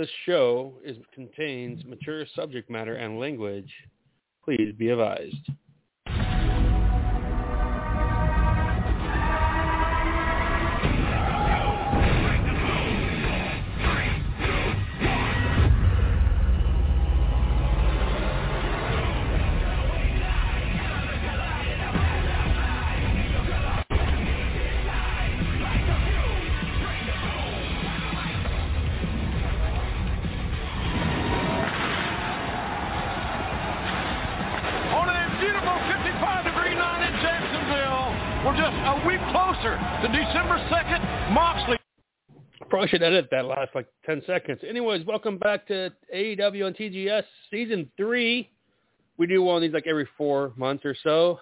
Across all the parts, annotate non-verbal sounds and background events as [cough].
this show is contains mature subject matter and language. Please be advised. Probably should edit that last like 10 seconds. Anyways, welcome back to AEW and TGS Season 3. We do one of these like every four months or so.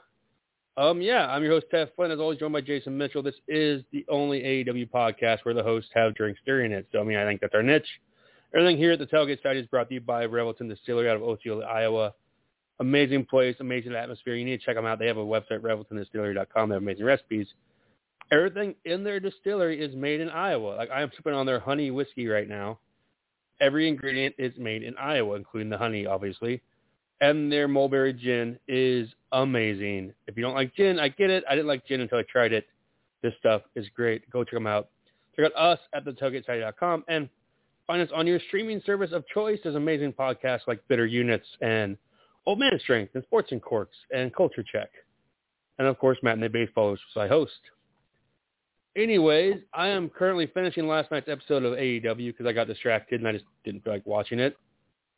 Um, yeah, I'm your host, Ted Flynn, as always joined by Jason Mitchell. This is the only AEW podcast where the hosts have drinks during it. So, I mean, I think that's our niche. Everything here at the Tailgate site is brought to you by Revelton Distillery out of Osceola, Iowa. Amazing place, amazing atmosphere. You need to check them out. They have a website, reveltondistillery.com. They have amazing recipes. Everything in their distillery is made in Iowa. Like I am sipping on their honey whiskey right now. Every ingredient is made in Iowa, including the honey, obviously. And their mulberry gin is amazing. If you don't like gin, I get it. I didn't like gin until I tried it. This stuff is great. Go check them out. Check out us at thetailgatesite.com and find us on your streaming service of choice. There's amazing podcasts like Bitter Units and Old Man Strength and Sports and Corks and Culture Check. And of course, matt Matinee Baseball, which I host. Anyways, I am currently finishing last night's episode of AEW because I got distracted and I just didn't feel like watching it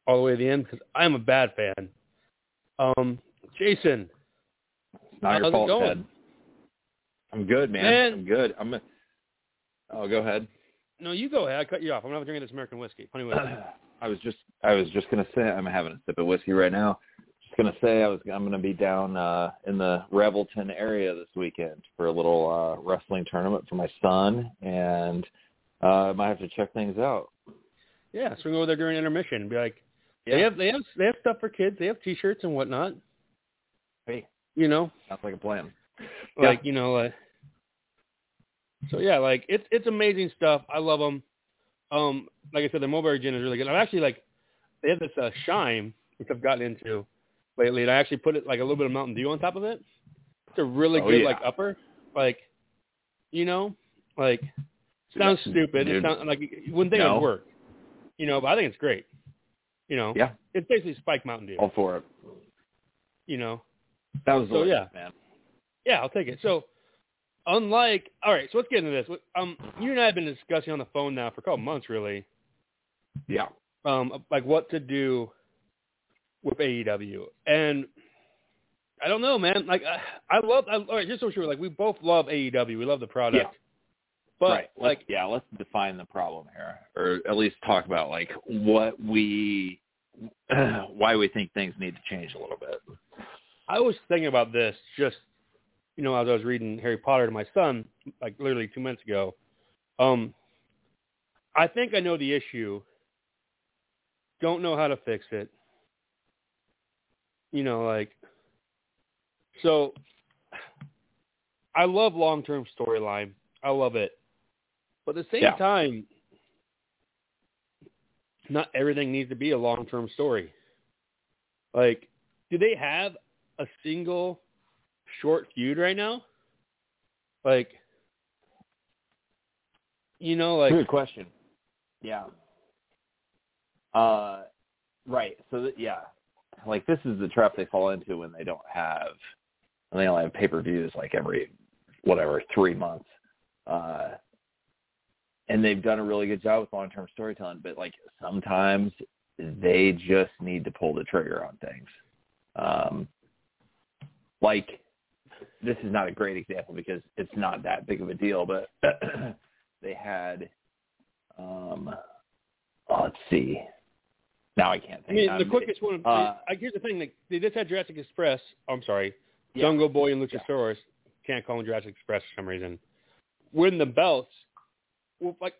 all the way to the end because I am a bad fan. Um, Jason, Not how's your it going? Ted. I'm good, man. Man. I'm good. I'm. Oh, go ahead. No, you go ahead. I cut you off. I'm not drinking this American whiskey. Whiskey. [clears throat] I was just. I was just gonna say. I'm having a sip of whiskey right now. Just gonna say I was. I'm gonna be down uh in the Revelton area this weekend for a little uh wrestling tournament for my son, and uh I might have to check things out. Yeah, swing over there during intermission and be like, they have they have they have stuff for kids. They have T-shirts and whatnot. Hey, You know, sounds like a plan. like you know, like so yeah, like it's it's amazing stuff. I love them. Um, like I said, the mulberry gin is really good. I'm actually like they have this uh, shine which I've gotten into lately, and I actually put it like a little bit of Mountain Dew on top of it. It's a really Oh, good yeah. like upper, like you know, like sounds stupid. It sounds like you wouldn't think it would work, you know, but I think it's great. You know, Yeah, it's basically spike Mountain Dew. all for it. You know, That was So, yeah. man. Yeah, I'll take it. So, unlike, all right, so let's get into this. Um, you and I have been discussing on the phone now for a couple months, really, Yeah. um, like what to do with AEW, and I don't know, man. Like, I, I love. I, all right, just so sure, like we both love AEW. We love the product, Yeah. but right. Let's, like, yeah, let's define the problem here, or at least talk about like what we, [clears throat] why we think things need to change a little bit. I was thinking about this just, you know, as I was reading Harry Potter to my son, like literally two minutes ago. Um, I think I know the issue. Don't know how to fix it. You know, like, so I love long-term storyline. I love it. But at the same Yeah. time, not everything needs to be a long-term story. Like, do they have a single short feud right now? Like, you know, like, Good question. Yeah. Uh, right. So that, yeah, like this is the trap they fall into when they don't have, when they only have pay per views like every whatever three months. Uh, and they've done a really good job with long term storytelling, but like sometimes they just need to pull the trigger on things. Um, like this is not a great example because it's not that big of a deal, but [clears throat] they had um let's see. Now I can't think. I mean, Um, the quickest one. uh, I, here's the thing: like, they just had Jurassic Express. oh, I'm sorry, Yeah. Jungle Boy and Luchasaurus. Can't call them Jurassic Express for some reason. Win the belts with like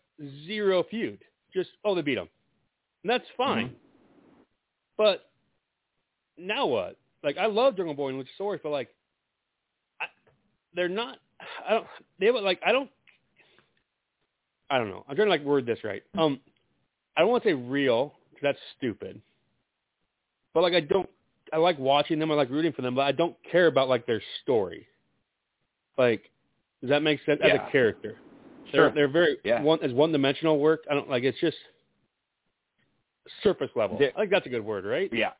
zero feud. Just oh, they beat them, and that's fine. Mm-hmm. But now what? Like, I love Jungle Boy and Luchasaurus, but like, I, they're not. I don't. They have like I don't. I don't know. I'm trying to like word this right. Um, I don't want to say real that's stupid. But like I don't I like watching them, I like rooting for them, but I don't care about like their story. Like does that make sense as a character? Sure. They're they're very Yeah. one as one dimensional work. I don't like it's just surface level. They- I think that's a good word, right? Yeah.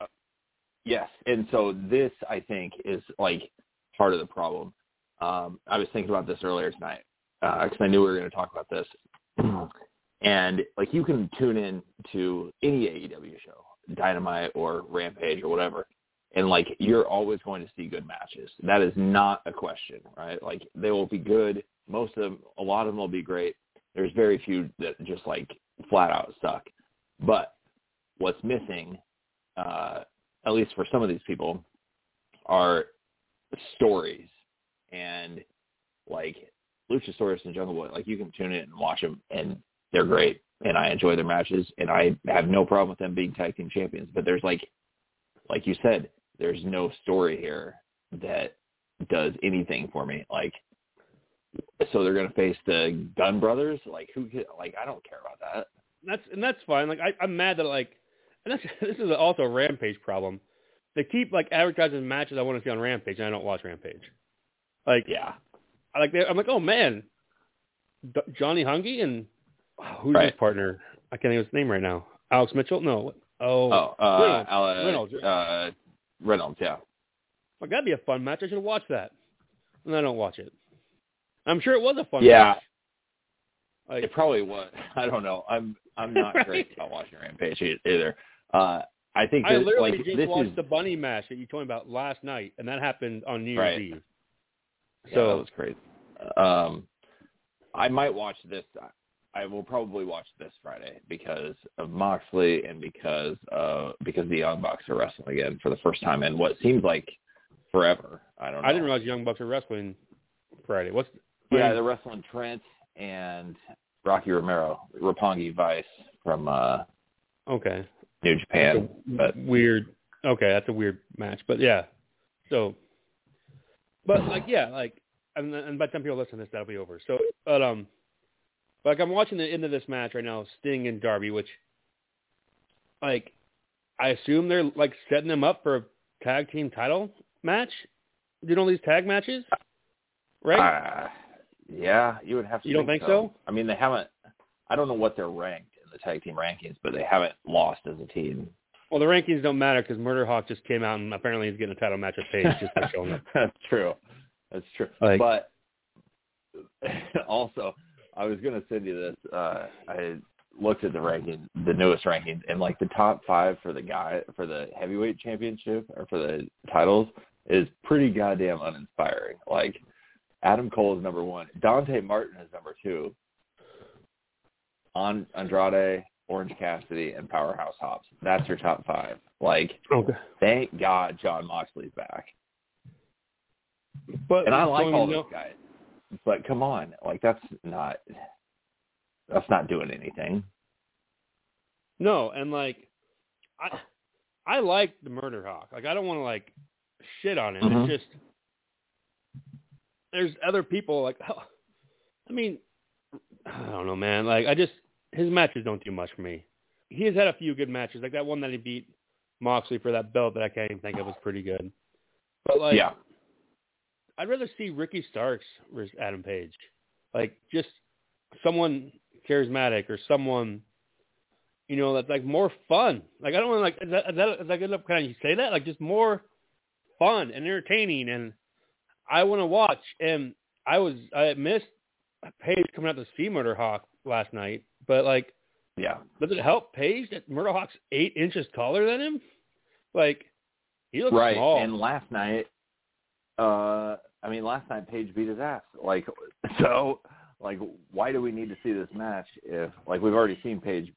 Yes. And so this, I think, is like part of the problem. Um, I was thinking about this earlier tonight because I knew we were going to talk about this. [clears throat] and like you can tune in to any AEW show, Dynamite or Rampage or whatever, and like you're always going to see good matches. That is not a question, right? Like they will be good. Most of them, a lot of them will be great. There's very few that just like flat out suck. But what's missing uh, at least for some of these people, are stories and like Luchasaurus and Jungle Boy. Like you can tune in and watch them, and they're great, and I enjoy their matches, and I have no problem with them being tag team champions. But there's like, like you said, there's no story here that does anything for me. Like, so they're gonna face the Gun Brothers. Like who? Like I don't care about that. That's and that's fine. Like I, I'm mad that like, and that's [laughs] this is also a Rampage problem. They keep like advertising matches I want to see on Rampage, and I don't watch Rampage. Like Yeah. I like they, I'm like, oh man, D- Johnny Hungee and who's Right. his partner? I can't think of his name right now. Alex Mitchell? No. Oh, Oh, uh, Reynolds. uh, Reynolds. Uh, Reynolds. Yeah. like that'd be a fun match. I should watch that, and I don't watch it. I'm sure it was a fun Yeah. match. Like, It probably was. [laughs] I don't know. I'm I'm not [laughs] Right. great about watching Rampage either. Uh, I think I that, literally like just this watched is the bunny match that you told me about last night, and that happened on New Year's Right. Eve. yeah, So that was crazy. Um, I might watch this. I will probably watch this Friday because of Moxley and because uh because the Young Bucks are wrestling again for the first time in what seems like forever. I don't know. I didn't realize Young Bucks were wrestling Friday. What's Yeah, they're wrestling Trent and Rocky Romero, Roppongi Vice from uh okay? New Japan. But weird. Okay, that's a weird match, but yeah. So, but like yeah, like and, and by the time people listen to this, that'll be over. So, but um, like I'm watching the end of this match right now, Sting and Darby, which, like, I assume they're like setting them up for a tag team title match. Doing all these tag matches, right? Uh, yeah, you would have to. You don't think so? I mean, they haven't. I don't know what they're ranked in the tag team rankings, but they haven't lost as a team. well, the rankings don't matter because Murder Hawk just came out and apparently he's getting a title match with Page just for showing [laughs] up. That's true. That's true. Like- but [laughs] also, I was going to send you this. Uh, I looked at the ranking, the newest ranking, and like the top five for the guy for the heavyweight championship or for the titles is pretty goddamn uninspiring. Like Adam Cole is number one, Dante Martin is number two, on Andrade, Orange Cassidy, and Powerhouse Hobbs. That's your top five. Like, Okay, thank God Jon Moxley's back. but And I like all you those know- guys. But come on, like that's not that's not doing anything. No, and like I I like the Murder Hawk. Like I don't want to like shit on him. Mhm. It's just there's other people like oh, [laughs] I mean I don't know, man. Like I just his matches don't do much for me. He has had a few good matches. Like that one that he beat Moxley for that belt that I can't even think of was pretty good. But like yeah. I'd rather see Ricky Starks versus Adam Page. Like just someone charismatic or someone you know that's like more fun. Like I don't want to like is that is that, is that good enough? Can you say that? Like just more fun and entertaining and I want to watch. And I was I missed Page coming out to see Murder Hawk last night, but like Yeah. does it help Page that Murder Hawk's eight inches taller than him? Like he looks Right. small. And last night uh I mean last night Page beat his ass. Like [laughs] so like why do we need to see this match if like we've already seen Page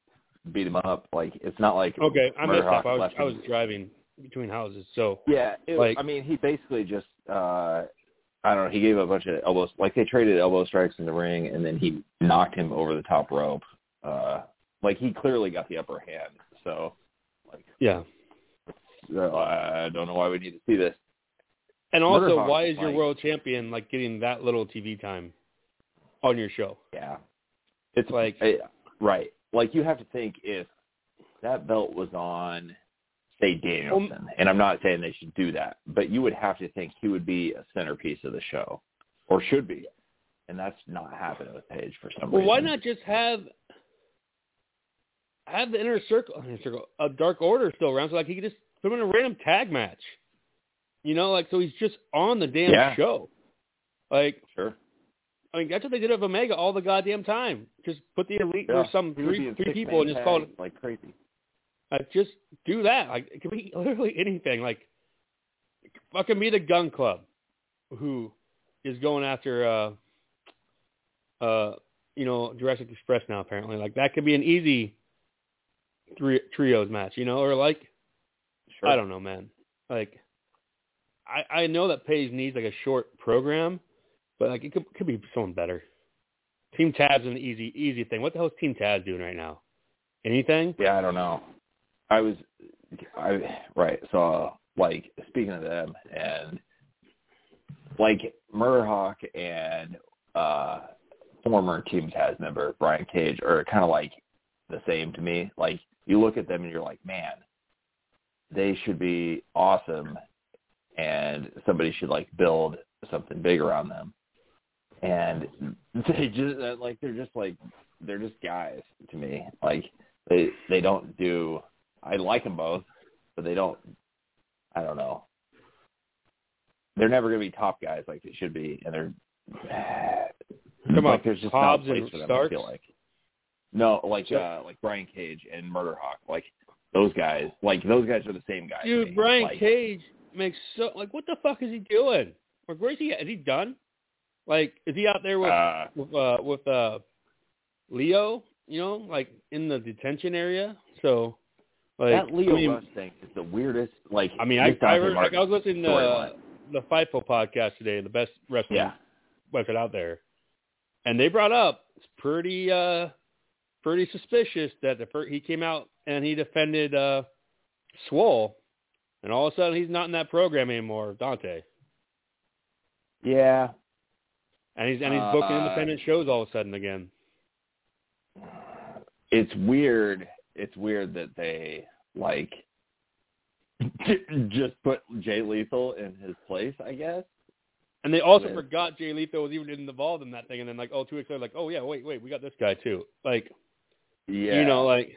beat him up? Like it's not like Okay, I messed up. I was I was driving between houses, so Yeah, it, Like- I mean, he basically just uh I don't know, he gave a bunch of elbows like they traded elbow strikes in the ring and then he knocked him over the top rope. Uh like he clearly got the upper hand. So like yeah. uh, I don't know why we need to see this. And also, why is your like- world champion like getting that little TV time on your show? Yeah. It's Like- eh, right. like you have to think if that belt was on say Danielson, and I'm not saying they should do that, but you would have to think he would be a centerpiece of the show, or should be, and that's not happening with Page for some Well, reason. Well, why not just have have the inner circle, inner circle, a Dark Order still around, so like he could just put him in a random tag match. You know, like so he's just on the damn Yeah. show. Like, Sure. I mean, that's what they did with Omega all the goddamn time. Just put the elite or some He would be three three people and just call it. like crazy. Like, just do that. Like, it could be [laughs] literally anything. Like, fucking be the Gunn Club, who is going after, uh, uh, you know, Jurassic Express now. Apparently, like that could be an easy three trios match. You know, or like Sure. I don't know, man. Like, I I know that Page needs like a short program, but like it could could be someone better. Team Taz's an easy easy thing. What the hell is Team Taz doing right now? Anything? Yeah, I don't know. I was, I right. So like speaking of them and like Murdoch and uh former Team Taz member Brian Cage are kind of like the same to me. Like you look at them and you're like, man, they should be awesome, and somebody should like build something big around them. And [laughs] they just uh, like they're just like they're just guys to me. Like they they don't do. I like them both, but they don't. I don't know. They're never going to be top guys like they should be, and they're. [sighs] Come like on, there's just Hobbs not a place for them. Starks? I feel like. No, like uh like Brian Cage and Murder Hawk, like those guys. Like those guys are the same guys. Dude. Brian like, Cage makes so like what the fuck is he doing? Like where's he at? Is he done? Like is he out there with Uh, with uh with uh Lio, you know, like in the detention area? So like that Lio I mean, Rush thing is the weirdest. Like I mean I, I heard like I was listening to uh, the Fightful podcast today, the best wrestling Yeah, website out there. And they brought up it's pretty uh pretty suspicious that the first, he came out and he defended uh Swole and all of a sudden he's not in that program anymore, Dante. yeah. And he's and he's booking Uh, independent shows all of a sudden again. It's weird. It's weird that they like [laughs] just put Jay Lethal in his place. I guess. And they also Yeah. forgot Jay Lethal was even involved in that thing and then like oh two weeks later like, oh yeah, wait, wait, we got this guy too. Like Yeah. you know, like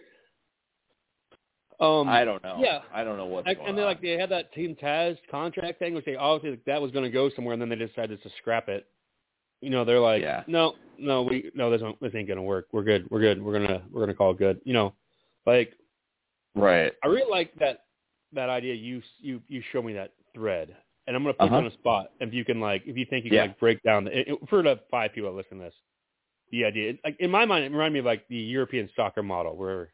um I don't know. yeah. I don't know going and then on. like they had that Team Taz contract thing, which they obviously like, that was going to go somewhere, and then they decided to scrap it. You know, they're like, Yeah. no, no, we no, this this ain't going to work. We're good. We're good. We're gonna we're gonna call it good. You know, like right. I really like that that idea. You you you show me that thread, and I'm gonna put you Uh-huh. on a spot. If you can like, if you think you Yeah. can like break down the it, for the five people that listen to this, the idea. Like in my mind, it reminded me of like the European soccer model where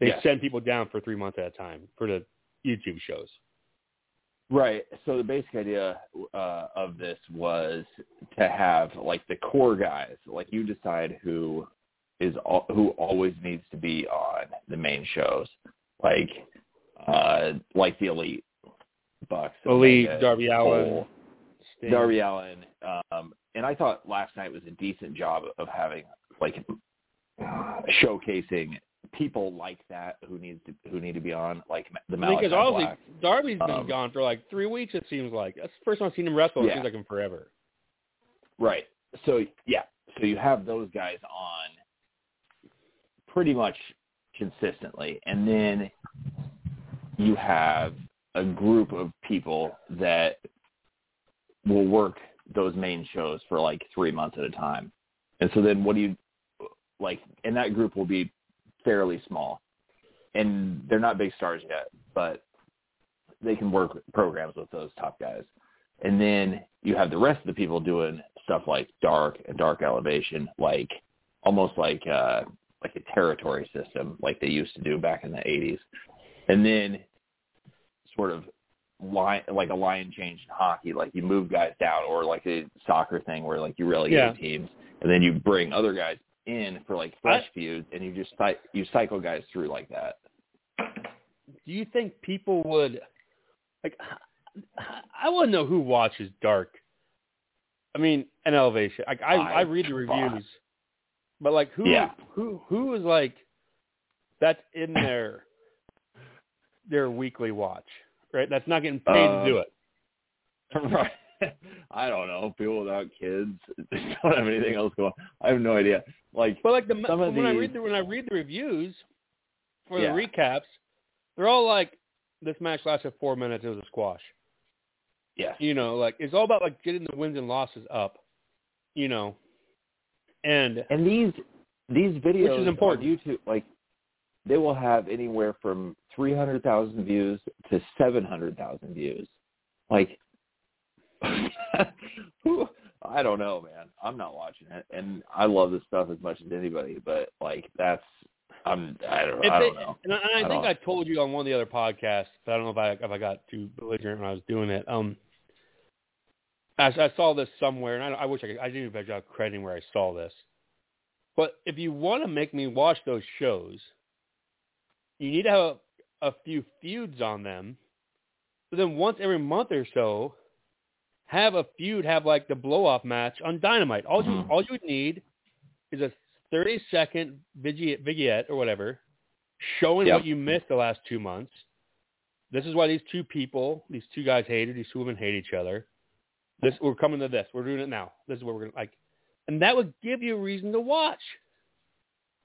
they Yeah. send people down for three months at a time for the YouTube shows. Right. So the basic idea uh, of this was to have like the core guys, like you decide who is al- who always needs to be on the main shows, like uh, like the elite Bucks, Elite, Omega, Darby Cole, Sting. Darby Allin, um, and I thought last night was a decent job of having like showcasing people like that who needs to who need to be on like the Malakai because obviously Black. Darby's been Um, gone for like three weeks. It seems like that's the first time I've seen him wrestle. It seems like him forever. Right. So yeah. So you have those guys on pretty much consistently, and then you have a group of people that will work those main shows for like three months at a time. And so then what do you like? And that group will be fairly small, and they're not big stars yet, but they can work programs with those top guys. And then you have the rest of the people doing stuff like dark and dark elevation, like almost like uh like a territory system like they used to do back in the eighties. And then sort of line like a line change in hockey, like you move guys down or like a soccer thing where like you relegate Yeah. teams and then you bring other guys in for like fresh I- feuds and you just you cycle guys through like that. Do you think people would like? I want to know who watches Dark. I mean, an elevation. Like I, I- I read the reviews. But like who Yeah. who who is like that's in their their weekly watch, right? That's not getting paid Uh, to do it. [laughs] right. [laughs] I don't know. People without kids [laughs] don't have anything else going. On. I have no idea. Like, But like the some of when I read the when I read the reviews or Yeah. the recaps, they're all like this match lasted four minutes. It was a squash. Yeah. You know, like it's all about like getting the wins and losses up. You know, and and these these videos which is important. on YouTube, like, they will have anywhere from three hundred thousand views to seven hundred thousand views. Like? [laughs] I don't know, man. I'm not watching it, and I love this stuff as much as anybody. But like, that's I'm I don't I don't know. And I, and I, I think I told you on one of the other podcasts, but I don't know if I if I got too belligerent when I was doing it. Um, I, I saw this somewhere, and I, I wish I could. I didn't even job crediting where I saw this. But if you want to make me watch those shows, you need to have a, a few feuds on them. So then once every month or so, have a feud, have like the blow off match on Dynamite. All you Mhm. all you would need is a thirty second vignette, vignette or whatever, showing Yep. what you missed the last two months. This is why these two people, these two guys hated, these two women hate each other. This we're coming to this. We're doing it now. This is what we're gonna like, and that would give you a reason to watch,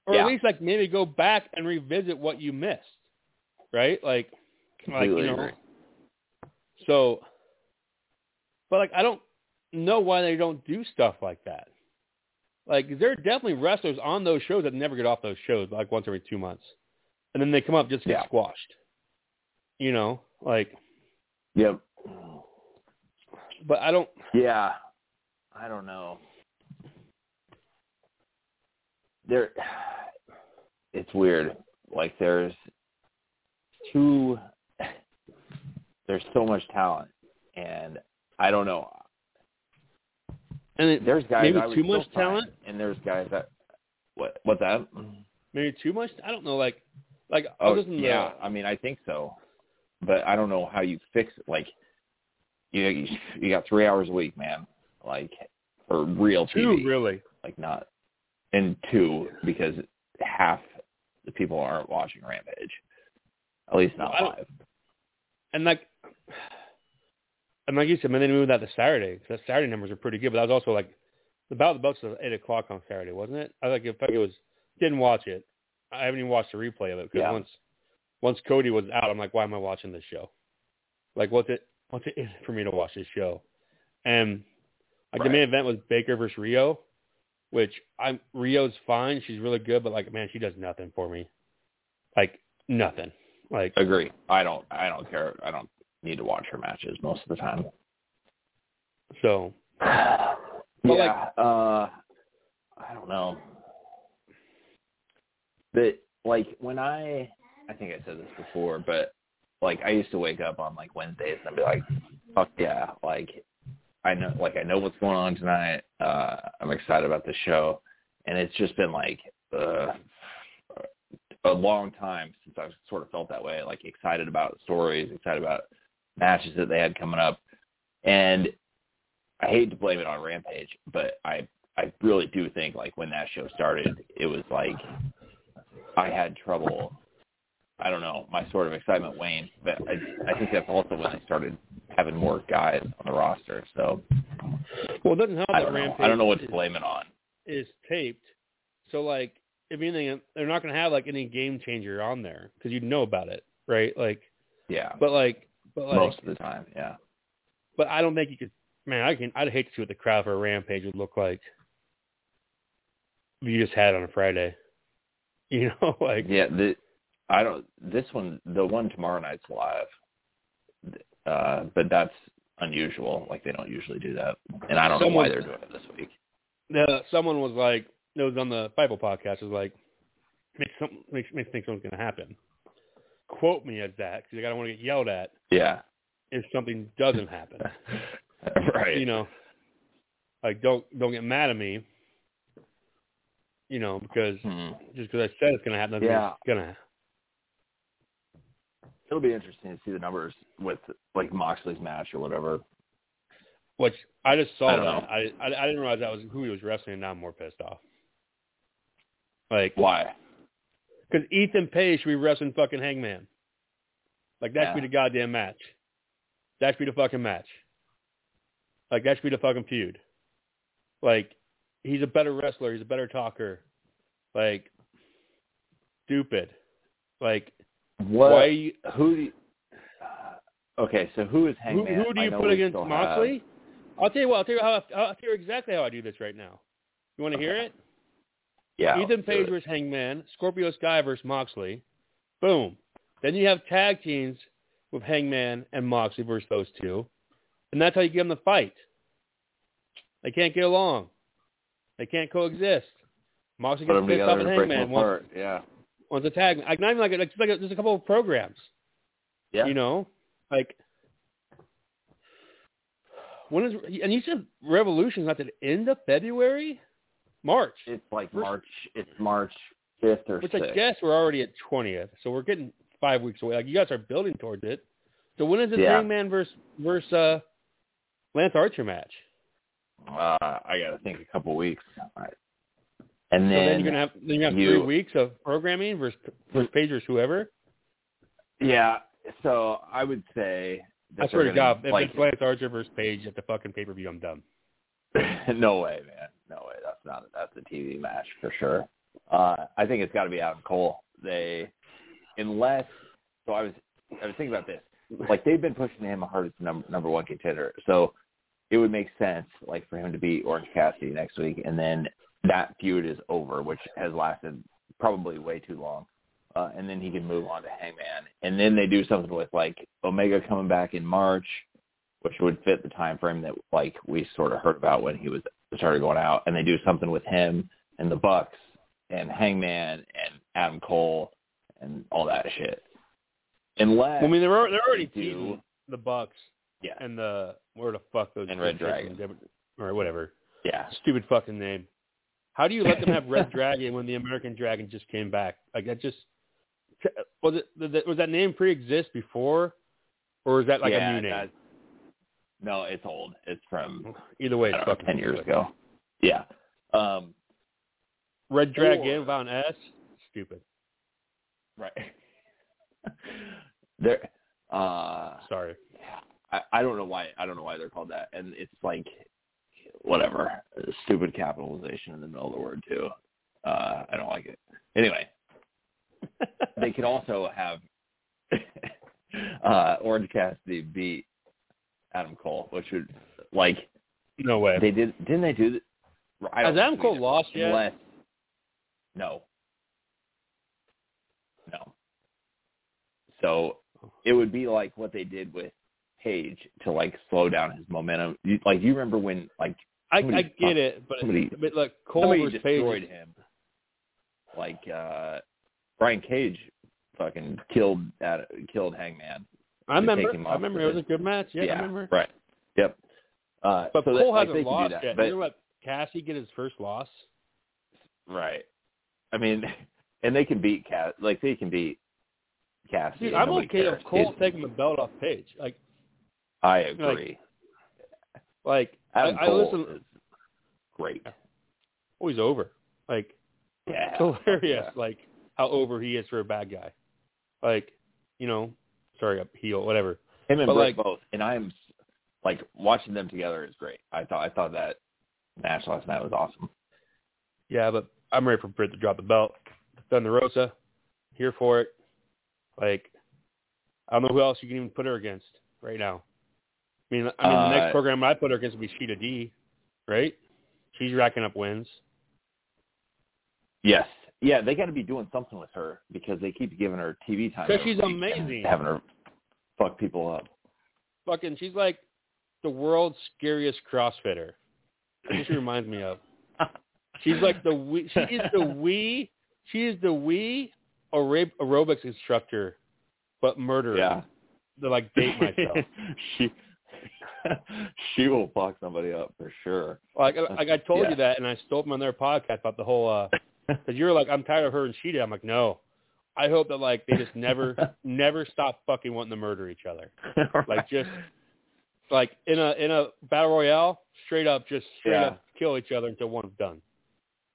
or Yeah. at least like maybe go back and revisit what you missed, right? Like, like you know. So, but like I don't know why they don't do stuff like that. Like there are definitely wrestlers on those shows that never get off those shows, like once every two months, and then they come up just get Yeah. squashed. You know, like, Yep. but I don't. Yeah. I don't know. There [sighs] it's weird. Like there's too [sighs] there's so much talent I don't know. And it, There's guys Maybe too much talent? and there's guys that what what's that? maybe too much. I don't know. Like, like Oh, yeah, I mean I think so. But I don't know how you fix it like you you got 3 hours a week, man. Like for real the two really. like not and two because half the people aren't watching Rampage. At least not Well, live. And like, and like you said, man, they moved that to Saturday. 'cause that Saturday numbers are pretty good, but that was also like the bout the belts was eight o'clock on Saturday, wasn't it? I like if it was didn't watch it. I haven't even watched the replay of it because Yeah. once once Cody was out, I'm like, why am I watching this show? Like, what's it what's it for me to watch this show? And like the main event was Baker versus Riho, which I'm Riho's fine. She's really good, but like, man, she does nothing for me. Like nothing. Like Agree. I don't I don't care. I don't need to watch her matches most of the time. so. yeah. [sighs] But, like- uh I don't know. But like when I I think I said this before, but like I used to wake up on like Wednesdays and I'd be like, fuck yeah, like I know like I know what's going on tonight. Uh I'm excited about the show. And it's just been like uh a long time since I've sort of felt that way, like excited about stories, excited about matches that they had coming up. And I hate to blame it on Rampage, but I I really do think like when that show started, it was like I had trouble. I don't know, my sort of excitement waned, but I I think that's also when I started having more guys on the roster. So Well, it doesn't help I that don't know. Rampage I don't know what to blame it on. is taped. So, like, if anything, they're not going to have like any game changer on there because you'd know about it, right? Like, Yeah, but like, but like, most of the time, yeah. but I don't think you could. Man, I can. I'd hate to see what the crowd for a Rampage would look like. If you just had it on a Friday, [laughs] you know, like Yeah, the I don't. This one, the one tomorrow night's live, uh, but that's unusual. Like they don't usually do that, and I don't know why they're doing it this week. uh, someone was like, it was on the Bible podcast, was like, makes some makes makes think something's going to happen. Quote me as that because I don't want to get yelled at Yeah, if something doesn't happen. [laughs] right. you know, like don't don't get mad at me. You know, because Hmm. just because I said it's gonna happen, Yeah. it's gonna. It'll be interesting to see the numbers with like Moxley's match or whatever. Which I just saw I that. I, I I didn't realize that was who he was wrestling. and Now I'm more pissed off. Like, Why? Because Ethan Page should be wrestling fucking Hangman. Like that should be the goddamn match. That should be the fucking match. Like that should be the fucking feud. Like he's a better wrestler. He's a better talker. Like stupid. Like What? why? You, Who? Do you, okay, so who is who, Hangman? who do you put against still have- Moxley? I'll tell you what. I'll tell you how. I'll tell you exactly how I do this right now. You want to hear it? Yeah. Ethan Page versus Hangman, Scorpio Sky versus Moxley. Boom. Then you have tag teams with Hangman and Moxley versus those two. And that's how you get them to fight. They can't get along. They can't coexist. Moxley gets pissed off at and Hangman once. Yeah. once a tag. Like, not even like, like a, there's a couple of programs, Yeah. you know? Like, when is, and you said Revolution's not the end of February? March. It's like First- March. It's March fifth or Which sixth. I guess we're already at twentieth, so we're getting five weeks away. Like you guys are building towards it. So when is the Yeah. Hangman versus versus uh, Lance Archer match? Uh, I gotta think a couple weeks. Right. And so then, then you're gonna have then you have you- three weeks of programming versus versus Page versus whoever. yeah. So I would say. I swear to God, if like, it's Lance Archer versus Page at the fucking pay per view, I'm done. [laughs] no way, man. No way. Not. That's a TV match for sure. Uh, I think it's got to be Adam Cole. They, unless. So I was. I was thinking about this. Like they've been pushing him hard as number number one contender. So it would make sense, like, for him to beat Orange Cassidy next week, and then that feud is over, which has lasted probably way too long. Uh, and then he can move on to Hangman, and then they do something with like Omega coming back in March, which would fit the time frame that like we sort of heard about when he was started going out, and they do something with him and the Bucks and Hangman and Adam Cole and all that shit. Unless I mean, they're they're already they do, the Bucks yeah, and the where the fuck those And Red Dragon. or whatever yeah, stupid fucking name. How do you let them have Red [laughs] Dragon when the American Dragon just came back? Like that just was it was that name pre-exist before, or is that like yeah, a new name? that- no, it's old. It's from Either way, it's know, ten years stupid. ago. Yeah. Um, Red Dragon Or- an S, stupid. right. [laughs] there. Uh, Sorry. I, I don't know why I don't know why they're called that, and it's like whatever stupid capitalization in the middle of the word too. Uh, I don't like it. Anyway, [laughs] they could also have [laughs] uh, Orange Cassidy beat Adam Cole, which would like no way. they did. Didn't they do? th- I Has Adam Cole lost yet? Unless, no, no. So it would be like what they did with Page to like slow down his momentum. You, like you remember when like I, I somebody- get it, but somebody- but look, Cole somebody versus Page. destroyed is- him. Like uh Brian Cage fucking killed at, killed Hangman. I remember. I remember it was a good match. Yeah, I remember. Right. Yep. Uh, But so Cole like, hasn't can lost that, yet. But, you know what? Cassie get his first loss. right. I mean, [laughs] and they can beat Cass. Like they can beat Cassie. Dude, I'm okay cares. if Cole It- taking the belt off Page. Like, I agree. like I, Adam I Cole listen. is great. Oh, he's over. Like, Yeah. [laughs] hilarious. Yeah. Like how over he is for a bad guy. Like, you know, sorry, a heel, whatever. Him and But, Britt like- both, and I'm like watching them together is great. I thought I thought that match last night was awesome. Yeah, but I'm ready for Britt to drop the belt. Thunder Rosa, here for it. Like, I don't know who else you can even put her against right now. I mean, I mean, the Uh, next program I put her against would be Sheeta D, right? She's racking up wins. Yes, yeah, they got to be doing something with her because they keep giving her TV time. Because she's amazing. having her fuck people up. Fucking, she's like the world's scariest CrossFitter. That's what she [laughs] reminds me of. [laughs] She's like the we. She is the we. She is the we aerab- aerobics instructor, but murderer. Yeah, To like date myself. [laughs] she she will fuck somebody up for sure. Like, like I told Yeah. you that, and I stole from on their podcast about the whole. uh Because you were like, I'm tired of her and Shida. I'm like, no. I hope that like they just never, [laughs] never stop fucking wanting to murder each other. Like just like in a in a battle royale, straight up, just straight Yeah. up kill each other until one's done.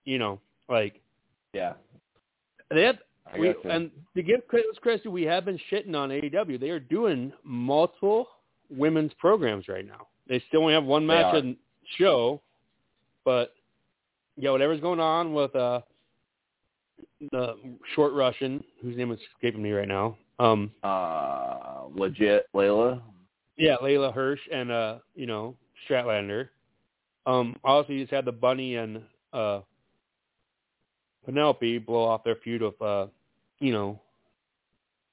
You know, like Yeah. They have we, and to give credit what's credit, we have been shitting on AEW. They are doing multiple women's programs right now. They still only have one match and show, but yeah, whatever's going on with uh the short Russian, whose name is escaping me right now. Um, uh, legit Layla. yeah, Leyla Hirsch and uh, you know Statlander. Um, also, you just had the Bunny and uh Penelope blow off their feud of uh, you know,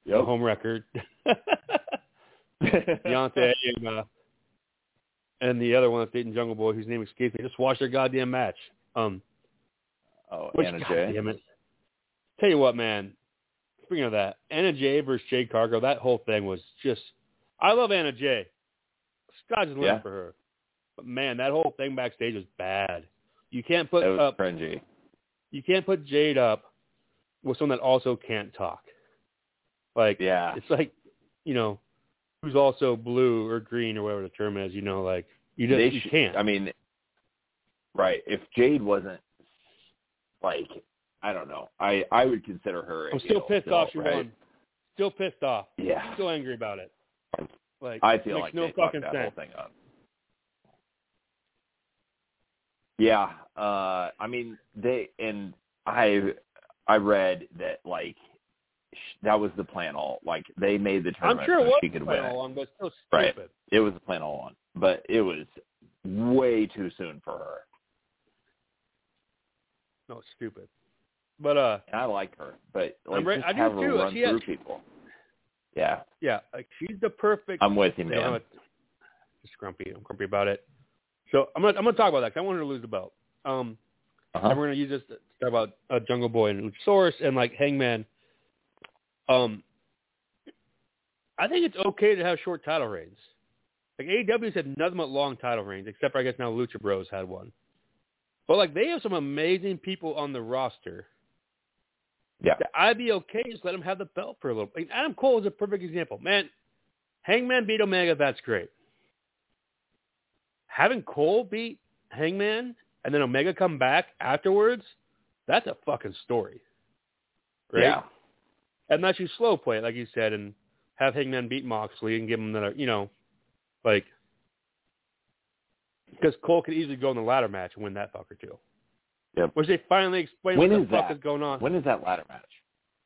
the home record. [laughs] Beyonce and uh, and the other one that's dating Jungle Boy, whose name escapes me, just watch their goddamn match. Um, oh, which, Anna God Jay. damn it. Tell you what, man. Speaking of that, Anna Jay versus Jade Cargill, that whole thing was just. I love Anna Jay. The limit Yeah. for her. But man, that whole thing backstage was bad. You can't put up. cringy. You can't put Jade up with someone that also can't talk. Like Yeah. it's like, you know, who's also blue or green or whatever the term is. You know, like you just They you should- can't. I mean, right. If Jade wasn't like, I don't know. I I would consider her. a I'm still pissed off she right? won. Still pissed off. Yeah. Still angry about it. Like I feel makes like no fucking that sense. whole thing up. Yeah, uh, I mean they and I I read that like sh- that was the plan all like they made the tournament. I'm sure it so was she could planned win. all it. along, but it's still Right. stupid. It was the plan all along, but it was way too soon for her. No, stupid. But uh, And I like her, but like I'm re- just I do have her too. run She has- through people. Yeah, yeah, like she's the perfect. I'm with you, man. have a- just grumpy. I'm grumpy about it. So I'm gonna I'm gonna talk about that. 'cause I want her to lose the belt. Um, Uh-huh. and we're gonna use this to talk about uh, Jungle Boy and Luchasaurus and like Hangman. Um, I think it's okay to have short title reigns. Like AEW's had nothing but long title reigns, except for I guess now Lucha Bros had one. But like they have some amazing people on the roster. Yeah. I'd be okay just let him have the belt for a little. Like Adam Cole is a perfect example. Man, Hangman beat Omega, that's great. Having Cole beat Hangman and then Omega come back afterwards, that's a fucking story. Right? Yeah. Unless you slow play it, like you said, and have Hangman beat Moxley and give him another, you know, like, because Cole could easily go in the ladder match and win that fucker too. Yep. Which they finally explain When what is the fuck that? is going on. When is that ladder match?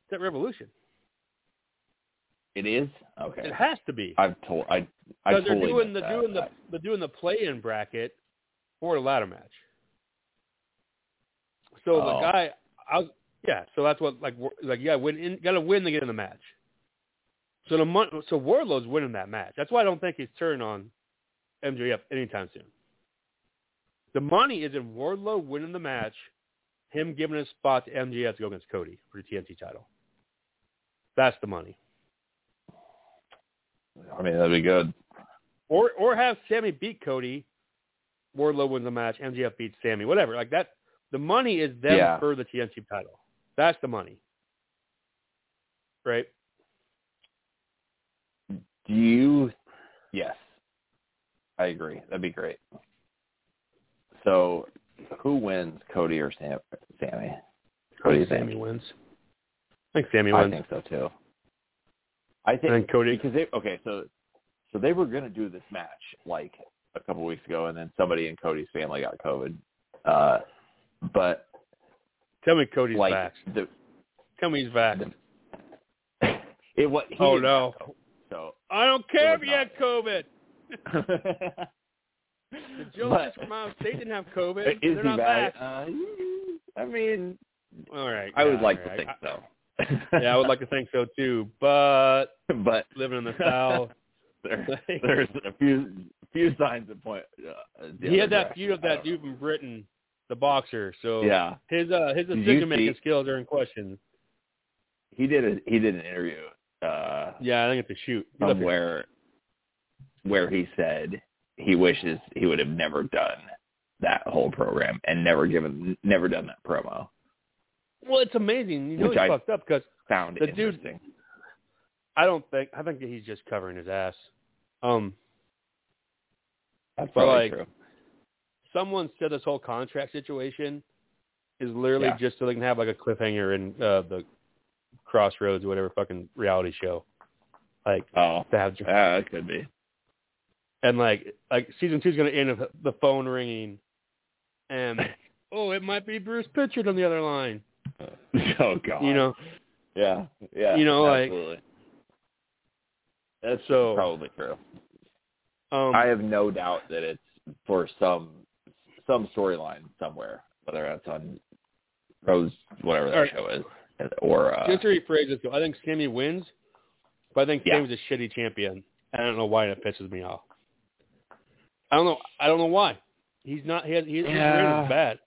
It's at Revolution. It is okay. It has to be. I've told I I Because totally they're doing the doing the they're doing the play-in bracket for the ladder match. So the Oh. guy, I was, yeah. So that's what like like to win in, got to win to get in the match. So the so Wardlow's winning that match. That's why I don't think he's turning on MJF anytime soon. The money is in Wardlow winning the match, him giving his spot to MJF to go against Cody for the TNT title. That's the money. I mean that'd be good. Or or have Sammy beat Cody, Wardlow wins the match, MJF beats Sammy, whatever. Like that the money is them Yeah. for the TNT title. That's the money. Right? Do you? Yes, I agree. That'd be great. So, who wins, Cody or Sam? Sammy? Cody Sammy wins. I think Sammy wins. I think so too. I think And Cody- because they okay, so so they were gonna do this match like a couple weeks ago, and then somebody in Cody's family got COVID. Uh, but Tell me Cody's like back. the Tell me he's back. [laughs] it what he Oh, no. COVID, so I don't care if you had COVID. [laughs] The [laughs] But- Jones from Ohio State didn't have COVID. Is They're he not back? Uh, I mean, All right. I would yeah, like all to think I- so. yeah, I would like to think so too. But [laughs] but living in the [laughs] South, there, there's a few few signs that point. Uh, he had that feud of that dude from Britain, the boxer. So. Yeah, his uh his decision making skills are in question. he did a he did an interview uh, Yeah, I think it's a shoot. Somewhere where he said he wishes he would have never done that whole program and never given never done that promo. Well, it's amazing. You know Which he's I- fucked up because Found The dude- interesting. I don't think I think he's just covering his ass. Um, That's probably like, true. someone said this whole contract situation is literally Yeah. just so they can have like a cliffhanger in uh, the Crossroads or whatever fucking reality show. Like Oh, to have it could be. And like like season two's gonna end with the phone ringing, and [laughs] oh, it might be Bruce Prichard on the other line. [laughs] oh God. You know, Yeah. Yeah. You know, like- absolutely. That's So- probably true. um, I have no doubt that it's for some some storyline somewhere, whether that's on Rose, whatever that right. show is, or uh, just to rephrase this, I think Sammy wins, but I think Yeah. Sammy's a shitty champion. I don't know why that pisses me off. I don't know. I don't know why. He's not. He has. He, Yeah. is bad.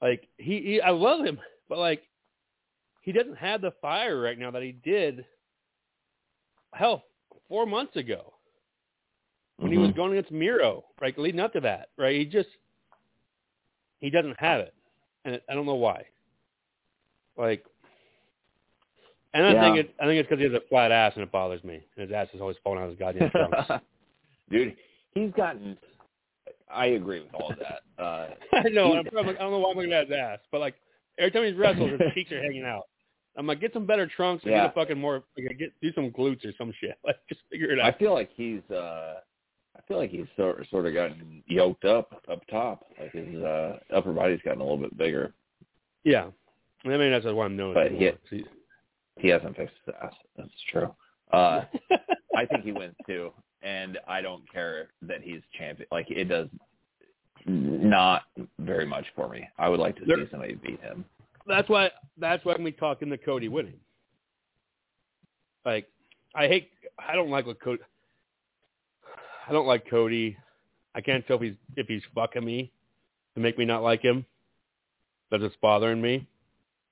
Like he, he, I love him, but like he doesn't have the fire right now that he did. Hell, four months ago when he was mhm. going against Miro, right, leading up to that, right? He just he doesn't have it, and I don't know why. Like, and I Yeah. think it, I think it's because he has a flat ass, and it bothers me. And his ass is always falling out of his goddamn trunks. [laughs] dude, he's gotten. I agree with all of that. [laughs] Uh, I know. I'm probably, I don't know why I'm looking at his ass, but like every time he's wrestled, his cheeks are hanging out. I'm like, get some better trunks and Yeah. get a fucking more, like, get do some glutes or some shit. [laughs] Like, just figure it out. I feel like he's. uh I feel like he's sort sort of gotten yoked up up top. Like his uh upper body's gotten a little bit bigger. Yeah, I mean that's why I'm noticing. But he- he, He hasn't fixed his ass. That's true. Uh [laughs] I think he wins too, and I don't care that he's champion. Like it does not very much for me. I would like to There- see somebody beat him. that's why that's why we talk talking to Cody winning. Like, I hate. I don't like what Cody. I don't like Cody. I can't tell if he's if he's fucking me to make me not like him. That's just bothering me.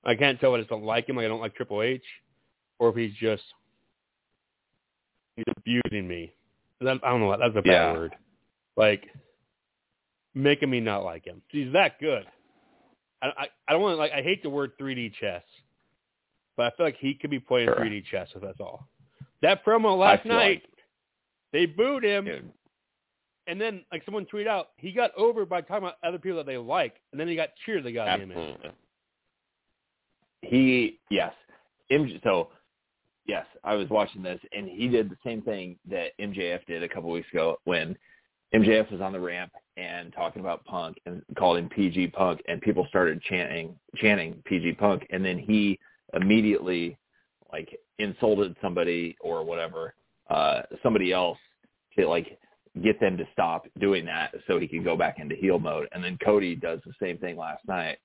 I can't tell if I just don't like him, like I don't like Triple H, or if he's just he's abusing me. That, I don't know. What that's a bad Yeah. word. Like making me not like him. He's that good. I I, I don't want to like. I hate the word 3D chess, but I feel like he could be playing Sure. 3D chess if that's all. That promo last night, like- they booed him, Dude, and then like someone tweeted out, he got over by talking about other people that they like, and then he got cheered the goddamn absolutely. He yes, so yes, I was watching this, and he did the same thing that MJF did a couple weeks ago when MJF was on the ramp and talking about Punk and called him PG Punk, and people started chanting chanting PG Punk, and then he immediately like insulted somebody or whatever, uh, somebody else to like get them to stop doing that so he can go back into heel mode. And then Cody does the same thing last night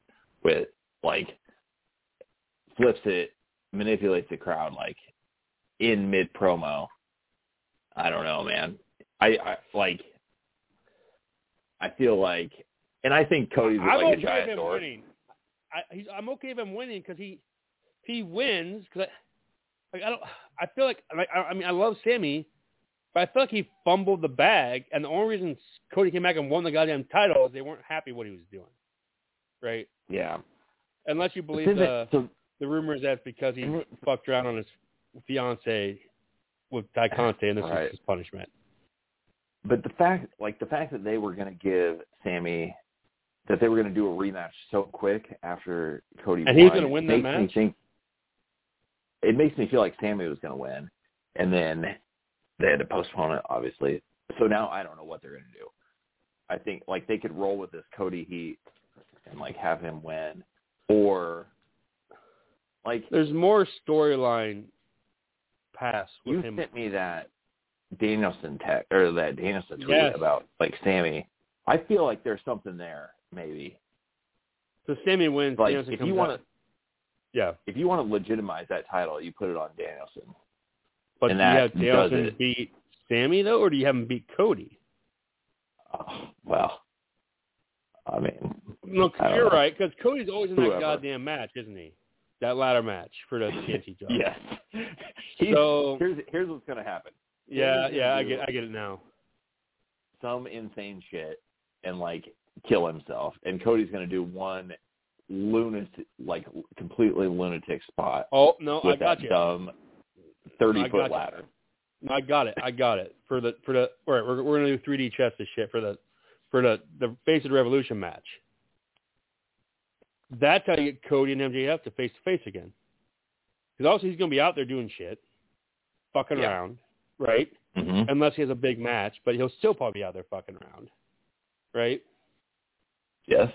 with like flips it, manipulates the crowd like in mid promo. I don't know, man. I, I like I feel like and I think Cody's I'm like a okay with giant him winning. I, he's, I'm okay with him winning because he if he wins because I, like I don't I feel like like I, I mean I love Sammy, but I feel like he fumbled the bag, and the only reason Cody came back and won the goddamn title is they weren't happy what he was doing, right? Yeah. Unless you believe the so the rumors that because he fucked around on his fiance with Tay Conti and this Right. was his punishment. but the fact like the fact that they were going to give Sammy that they were going to do a rematch so quick after Cody And he was gonna win that match? think it makes me feel like Sammy was going to win and then they had to postpone it obviously so now I don't know what they're going to do I think like they could roll with this Cody heat and like have him win or like There's more storyline pass with you him. sent me that Danielson tech or that Danielson tweet Yes. about like Sammy. I feel like there's something there, maybe. So Sammy wins. Like Danielson if you want to, yeah, if you want to legitimize that title, you put it on Danielson. but and do you have Danielson beat Sammy though, or do you have him beat Cody? Oh, well, I mean, 'cause I you're know. right. Because Cody's always in that goddamn match, isn't he? That ladder match for the [laughs] TNT job. yes. He's- So here's here's what's gonna happen. yeah, yeah, I get, I get it now. Some insane shit and like kill himself, and Cody's gonna do one lunatic, like completely lunatic spot Oh no, I got that you. dumb thirty foot you. ladder. I got it. I got it for the for the. All right, we're we're gonna do 3D chess this shit for the for the the Face of the Revolution match. That's how you get Cody and MJF to face to face again. Because also he's going to be out there doing shit, fucking Yeah. around, right? hmm Unless he has a big match, but he'll still probably be out there fucking around, right? Yes.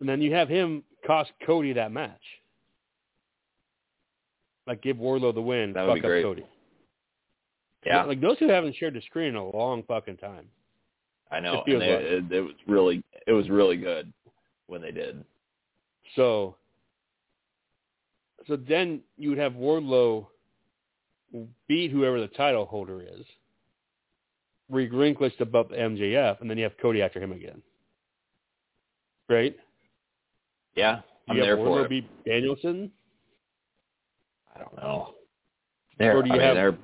And then you have him cost Cody that match. Like give Wardlow the win, That would fuck be up great. Cody. Yeah, Like those two haven't shared the screen in a long fucking time. I know. it they, like- it, it was really, it was really good when they did. So, so then you would have Wardlow beat whoever the title holder is, relinquish the belt MJF, and then you have Cody after him again. Right? Yeah, I'm you have there Wardlow for it. beat Danielson. I don't know. They're, Or do you I have-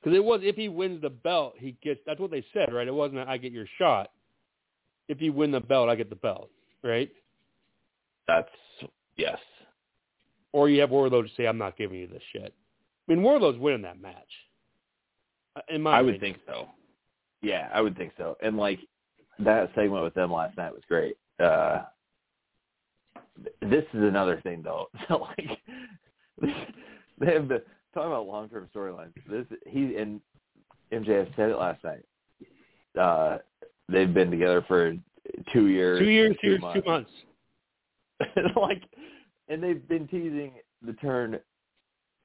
Because it was if he wins the belt, he gets. That's what they said, right? It wasn't a, I get your shot. If you win the belt, I get the belt, right? That's yes. Or you have Wardlow to say, I'm not giving you this shit. I mean, Wardlow's winning that match. Uh, In my I would think so. Yeah, I would think so. And like that segment with them last night was great. Uh this is another thing though. [laughs] like [laughs] they have the talking about long term storylines. This he and MJF said it last night. Uh they've been together for two years. Two years, two years, months. two months. [laughs] like and they've been teasing the turn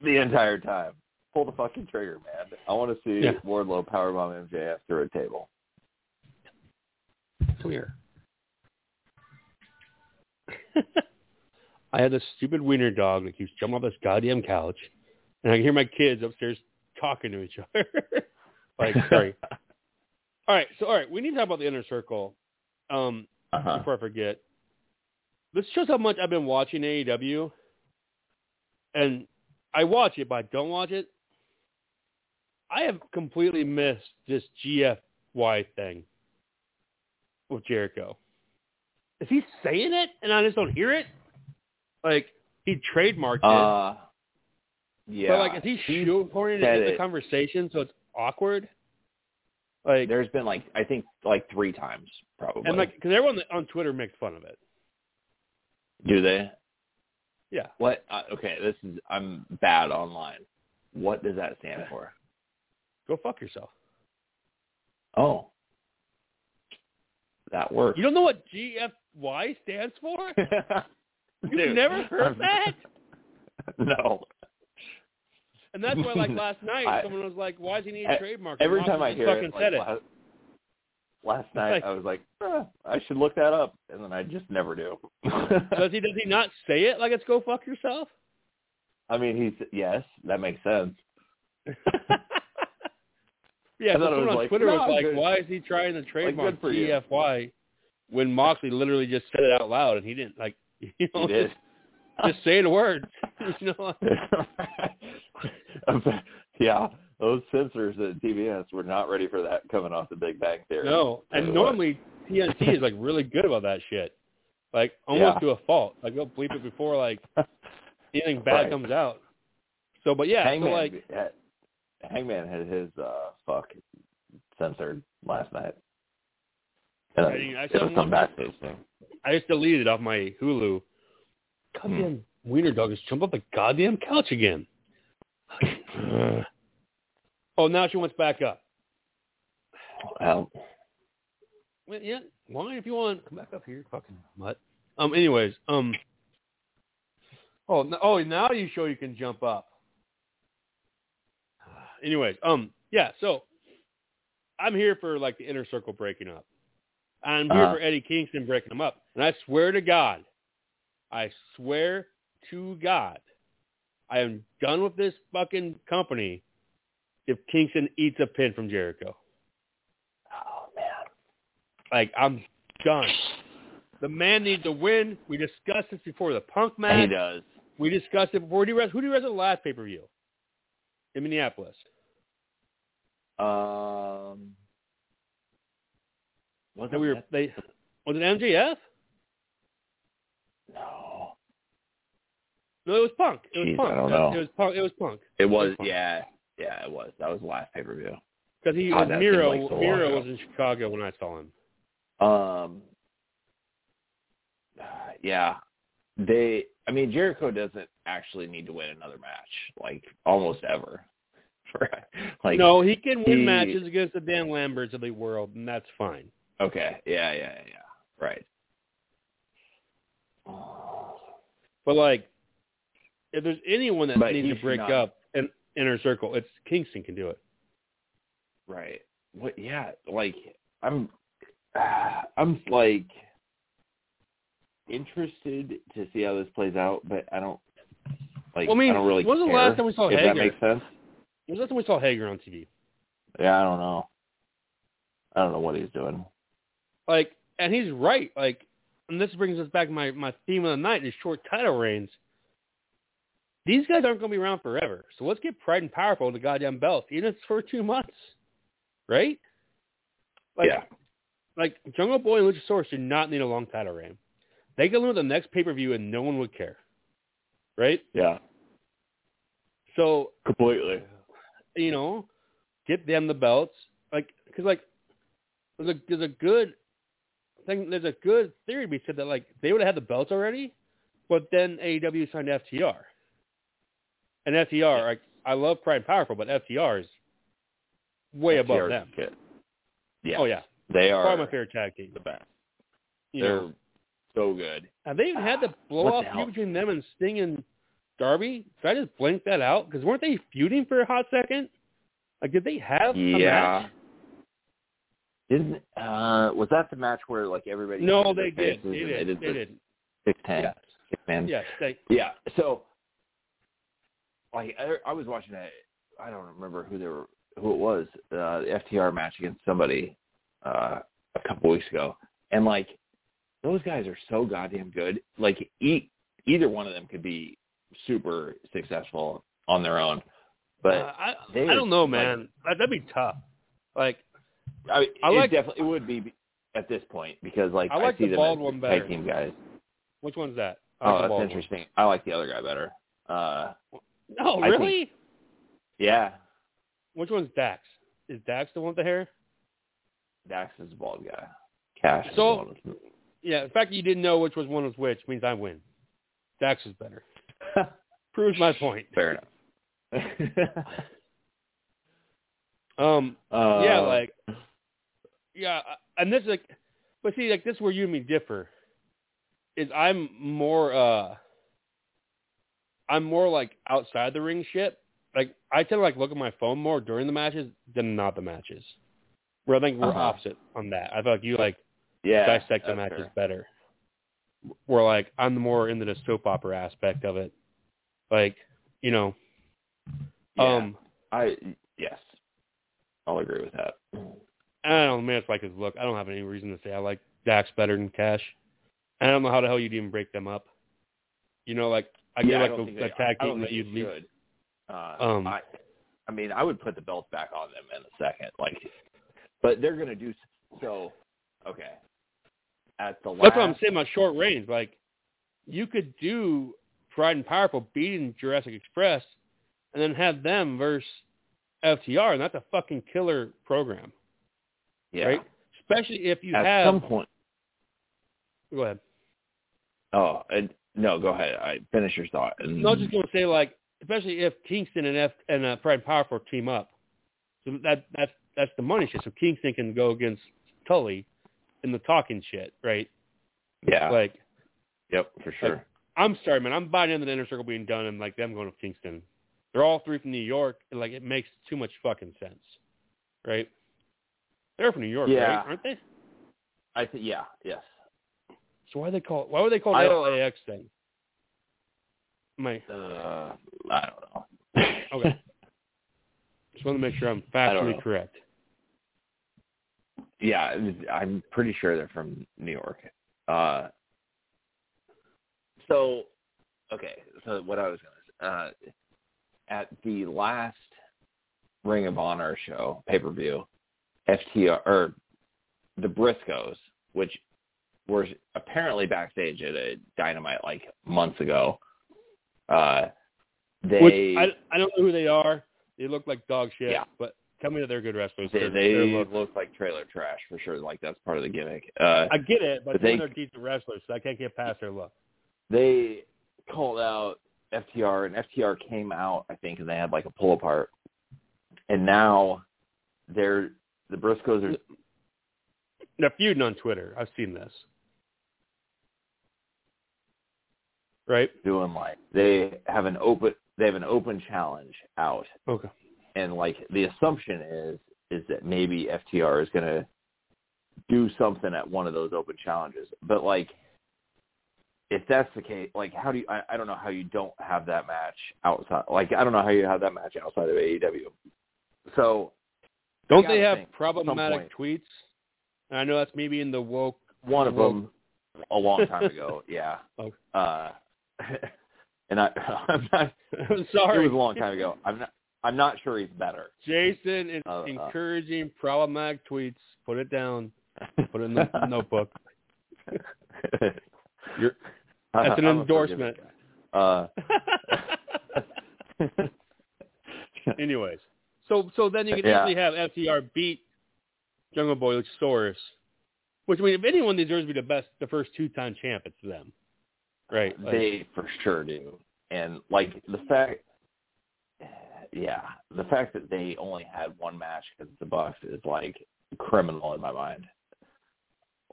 the entire time. Pull the fucking trigger, man. I want to see Yeah. Wardlow powerbomb MJF through a table. Here. [laughs] I had this stupid wiener dog that keeps jumping off this goddamn couch, and I can hear my kids upstairs talking to each other. [laughs] like, sorry. All right, so all right, we need to talk about the inner circle. Um, Uh-huh. before I forget, this shows how much I've been watching AEW, and I watch it, but I don't watch it. I have completely missed this GFY thing with Jericho. Is he saying it and I just don't hear it? Like he trademarked it, Uh, yeah. but like is he shoehorning it into the conversation so it's awkward? Like There's been like I think like three times probably. and like because everyone on Twitter makes fun of it. Do they? Yeah, What? Uh, okay, this is I'm bad online. What does that stand for? go fuck yourself. Oh, that works. You don't know what GFY stands for? [laughs] You've Dude, never heard I'm- [laughs] that? No. And that's why, like last [laughs] night, I- someone was like, "Why does he need a trademark?" Every time I hear fucking it, like, said it. Last, [laughs] night, Like- I was like, "Eh, I should look that up, and then I just never do. [laughs] Does he? Does he not say it like it's "Go fuck yourself"? I mean, he's yes, that makes sense. [laughs] yeah, I so thought it someone was on like, Twitter "No, was like, good." "Why is he trying to trademark you. GFY when Moxley literally just said it out loud and he didn't like, you know, He just just say the words, you know?" yeah, those censors at TBS were not ready for that coming off the Big Bang Theory. No, and Tell normally TNT is like really good about that shit, like almost Yeah. to a fault. Like they'll bleep it before like [laughs] anything bad Right. comes out. So, but yeah, Hangman, so like, had, Hangman had his uh, fuck censored last night. And I I it was saw some one- backstage thing. I just deleted it off my Hulu. Goddamn wiener dog just jumped off the goddamn couch again. [laughs] Oh, now she wants back up. Well, Well, yeah, why if you want come back up here, fucking mutt. Um. Anyways, um. Oh, no, oh, now you show you can jump up. [sighs] Anyways, um, yeah. So I'm here for like the inner circle breaking up. I'm here Uh-huh. for Eddie Kingston breaking them up, and I swear to God, I swear to God, I am done with this fucking company. If Kingston eats a pin from Jericho. oh man, Like I'm done. The man needs to win. We discussed this before the Punk match. he does. We discussed it before. Who do you wrestle? Who do you wrestle the last pay per view in Minneapolis? Um, was That we were they was it MJF? No, No, it was Punk. It was Jeez, Punk. I don't know. It was Punk. It was Punk it was. Punk. Yeah, yeah, it was. That was the last pay per view. because he God, was Miro. like so Miro was in Chicago when I saw him. Um, [sighs] yeah. They I mean Jericho doesn't actually need to win another match, like almost ever. [laughs] Like no, he can win he- matches against the Dan Lamberts of the world, and that's fine. Okay. Yeah, yeah, yeah, yeah. Right. [sighs] But like, if there's anyone that But needs to break not- up inner circle, it's Kingston can do it. Right. What yeah, like I'm I'm like interested to see how this plays out, but I don't like Well, I mean, don't really when was the last time we saw if Hager? that makes sense. When was the last time we saw Hager on TV? Yeah, I don't know. I don't know what he's doing. Like, and he's right. Like, and this brings us back to my my theme of the night: is short title reigns. These guys aren't going to be around forever, so let's get Pride and Powerful the goddamn belt, even if it's for two months, right? Like, yeah. like Jungle Boy and Luchasaurus do not need a long title reign. They can win the next pay per view and no one would care, right? Yeah. So Completely. you know, get them the belts, like because like there's a there's a good thing. There's a good theory to be said that like they would have had the belts already, but then AEW signed FTR, and FTR like I love Pride and Powerful, but FTR is way above them. Good. Yeah. Oh yeah, They are probably my favorite tag team. the best. You They're know, so good. have they even had the blow off the between them and Sting and Darby? Did I just blink that out? Because weren't they feuding for a hot second? Like, did they have a Yeah. Didn't uh was that the match where like everybody No, they did. They did They did. six ten Yes. six man Yes, they, Yeah. So, like, I, I was watching a, I don't remember who they were, who it was, uh, the FTR match against somebody uh, a couple weeks ago, and like, those guys are so goddamn good. Like, e- either one of them could be super successful on their own, but uh, I, I don't know, man. That- That'd be tough. Like, I, I it like- definitely it would be at this point because like I like see the bald one better. tag team guys. which one's that? I like Oh, that's bald one. interesting. I like the other guy better. Uh, No, I think- really? yeah, Which one's Dax? Is Dax the one with the hair? Dax is the bald guy. Cash. is So- one Yeah, the fact that you didn't know which was one was which means I win. Dax is better. [laughs] Proves my point. Fair enough. [laughs] Um, uh, yeah, like, yeah, and this is like, but see, like this is where you and me differ. Is I'm more, uh I'm more like outside the ring shit. Like I tend to like look at my phone more during the matches than not the matches. Where I think we're Uh-huh. opposite on that. I feel like you like yeah, dissect the matches fair. better. Where like I'm more into the soap opera aspect of it. Like, you know, Yeah, um I yes, I'll agree with that. I don't man, it's like his look. I don't have any reason to say I like Dax better than Cash. I don't know how the hell you'd even break them up. You know, like I yeah, get I like don't the, the tag team that leave. should. Uh, Um, I, I mean, I would put the belt back on them in a second, like, but they're gonna do so. Okay, at the last. That's what I'm saying about short range. Like you could do Pride and Powerful beating Jurassic Express and then have them versus FTR and that's a fucking killer program. yeah. Right? Especially if you have At have some point. go ahead. Oh, and, no, go ahead. I finish your thought. And, No, I was just gonna say like, especially if Kingston and F and uh, Pride Powerful team up, so that that's that's the money shit. So Kingston can go against Tully in the talking shit, right? yeah. Like, yep, for sure. I'm sorry, man, I'm buying into the inner circle being done and like them going to Kingston. They're all three from New York, and like it makes too much fucking sense, right? They're from New York, Yeah. right? Aren't they? I think yeah, yes. So why they call why would they called I it don't- LAX then? My Uh, I don't know. [laughs] okay. Just want to make sure I'm factually correct. yeah, I'm pretty sure they're from New York. Uh, so, okay, so what I was gonna uh, at the last Ring of Honor show pay per view, FTR or the Briscoes, which were apparently backstage at a Dynamite like months ago. Uh, they Which I I don't know who they are. They look like dog shit, Yeah. but Tell me that they're good wrestlers. They, they look- look like trailer trash for sure. Like that's part of the gimmick. Uh, I get it, but, but they- they're decent wrestlers, so I can't get past their look. they called out FTR, and FTR came out, I think, and they had like a pull apart, and now they're the Briscoes are They're feuding on Twitter. I've seen this. Right? doing like they have an open they have an open challenge out, Okay. and like the assumption is is that maybe FTR is gonna do something at one of those open challenges, but like. If that's the case, like how do you? I, I don't know how you don't have that match outside. Like I don't know how you have that match outside of AEW. So Don't they have think, at some problematic tweets? And I know that's maybe in the woke. one of Well- them a long time ago. [laughs] Yeah. Okay. Uh, and I, [laughs] I'm not. [laughs] I'm sorry. It was a long time ago. I'm not. I'm not sure he's better. Jason is Uh, uh. encouraging problematic tweets. Put it down. Put it in the [laughs] notebook. You're- That's an I'm endorsement. Uh, Anyways, so so then you can Yeah. easily have FTR beat Jungle Boy Luchasaurus, which I mean, if anyone deserves to be the best, the first two-time champ, it's them, right? Like, they for sure do. And like the fact, yeah, the fact that they only had one match against the Bucks is like criminal in my mind.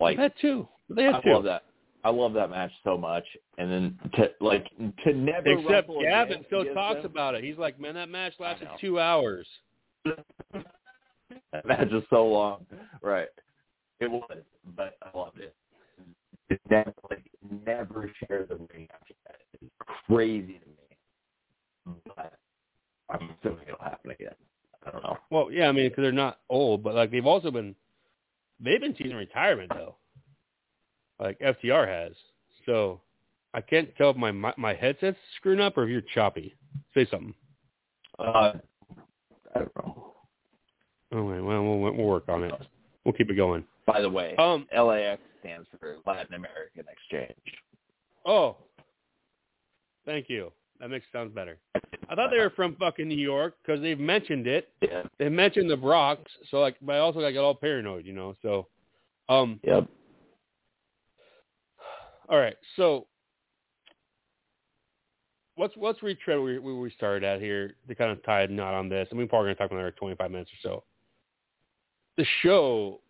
Like that too. they had. I two. love that. I love that match so much, and then to like to never Except Gavin still talks them, about it. He's like, man, that match lasted two hours. [laughs] that match is so long, right? It was, but I loved it. Like never share the ring after that. It's crazy to me, but I'm assuming it'll happen again. I don't know. Well, yeah, I mean, because they're not old, but like they've also been, they've been teasing retirement though. Like FTR has. So I can't tell if my my, my headset's screwing up or if you're choppy. Say something. Uh, I don't know. Oh, wait, well, we'll we'll work on it. We'll keep it going. By the way, Um. LAX stands for Latin American Exchange. Oh. Thank you. That makes sounds better. I thought they were from fucking New York because they've mentioned it. Yeah. They mentioned the Bronx, so like, but I also like, got all paranoid, you know. So, um, Yep. all right. So, let's let's retread where we, where we started at here to kind of tie a knot on this. and we're probably going to talk for another 25 minutes or so. The show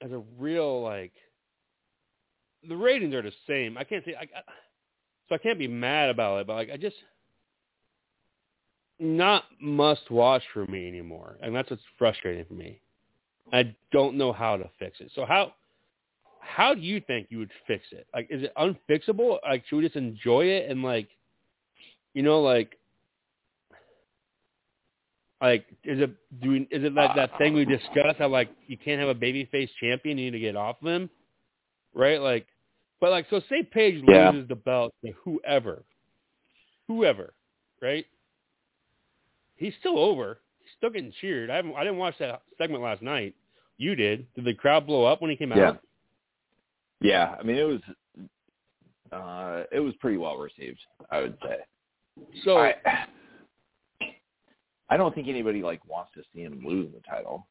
has a real like the ratings are the same. I can't say I, I uh, so I can't be mad about it, but like I just not must watch for me anymore, and that's what's frustrating for me. I don't know how to fix it. So how how do you think you would fix it? Like, is it unfixable? Like, should we just enjoy it and like, you know, like, like, is it do we, is it like that thing we discussed how like you can't have a babyface champion, you need to get off of him, right? Like, but like, so say Page Yeah. loses the belt to whoever, whoever, right? He's still over. He's still getting cheered. I haven't. I didn't watch that segment last night. You did. Did the crowd blow up when he came Yeah. out? Yeah, I mean it was uh it was pretty well received, I would say. So I I don't think anybody like wants to see him lose the title.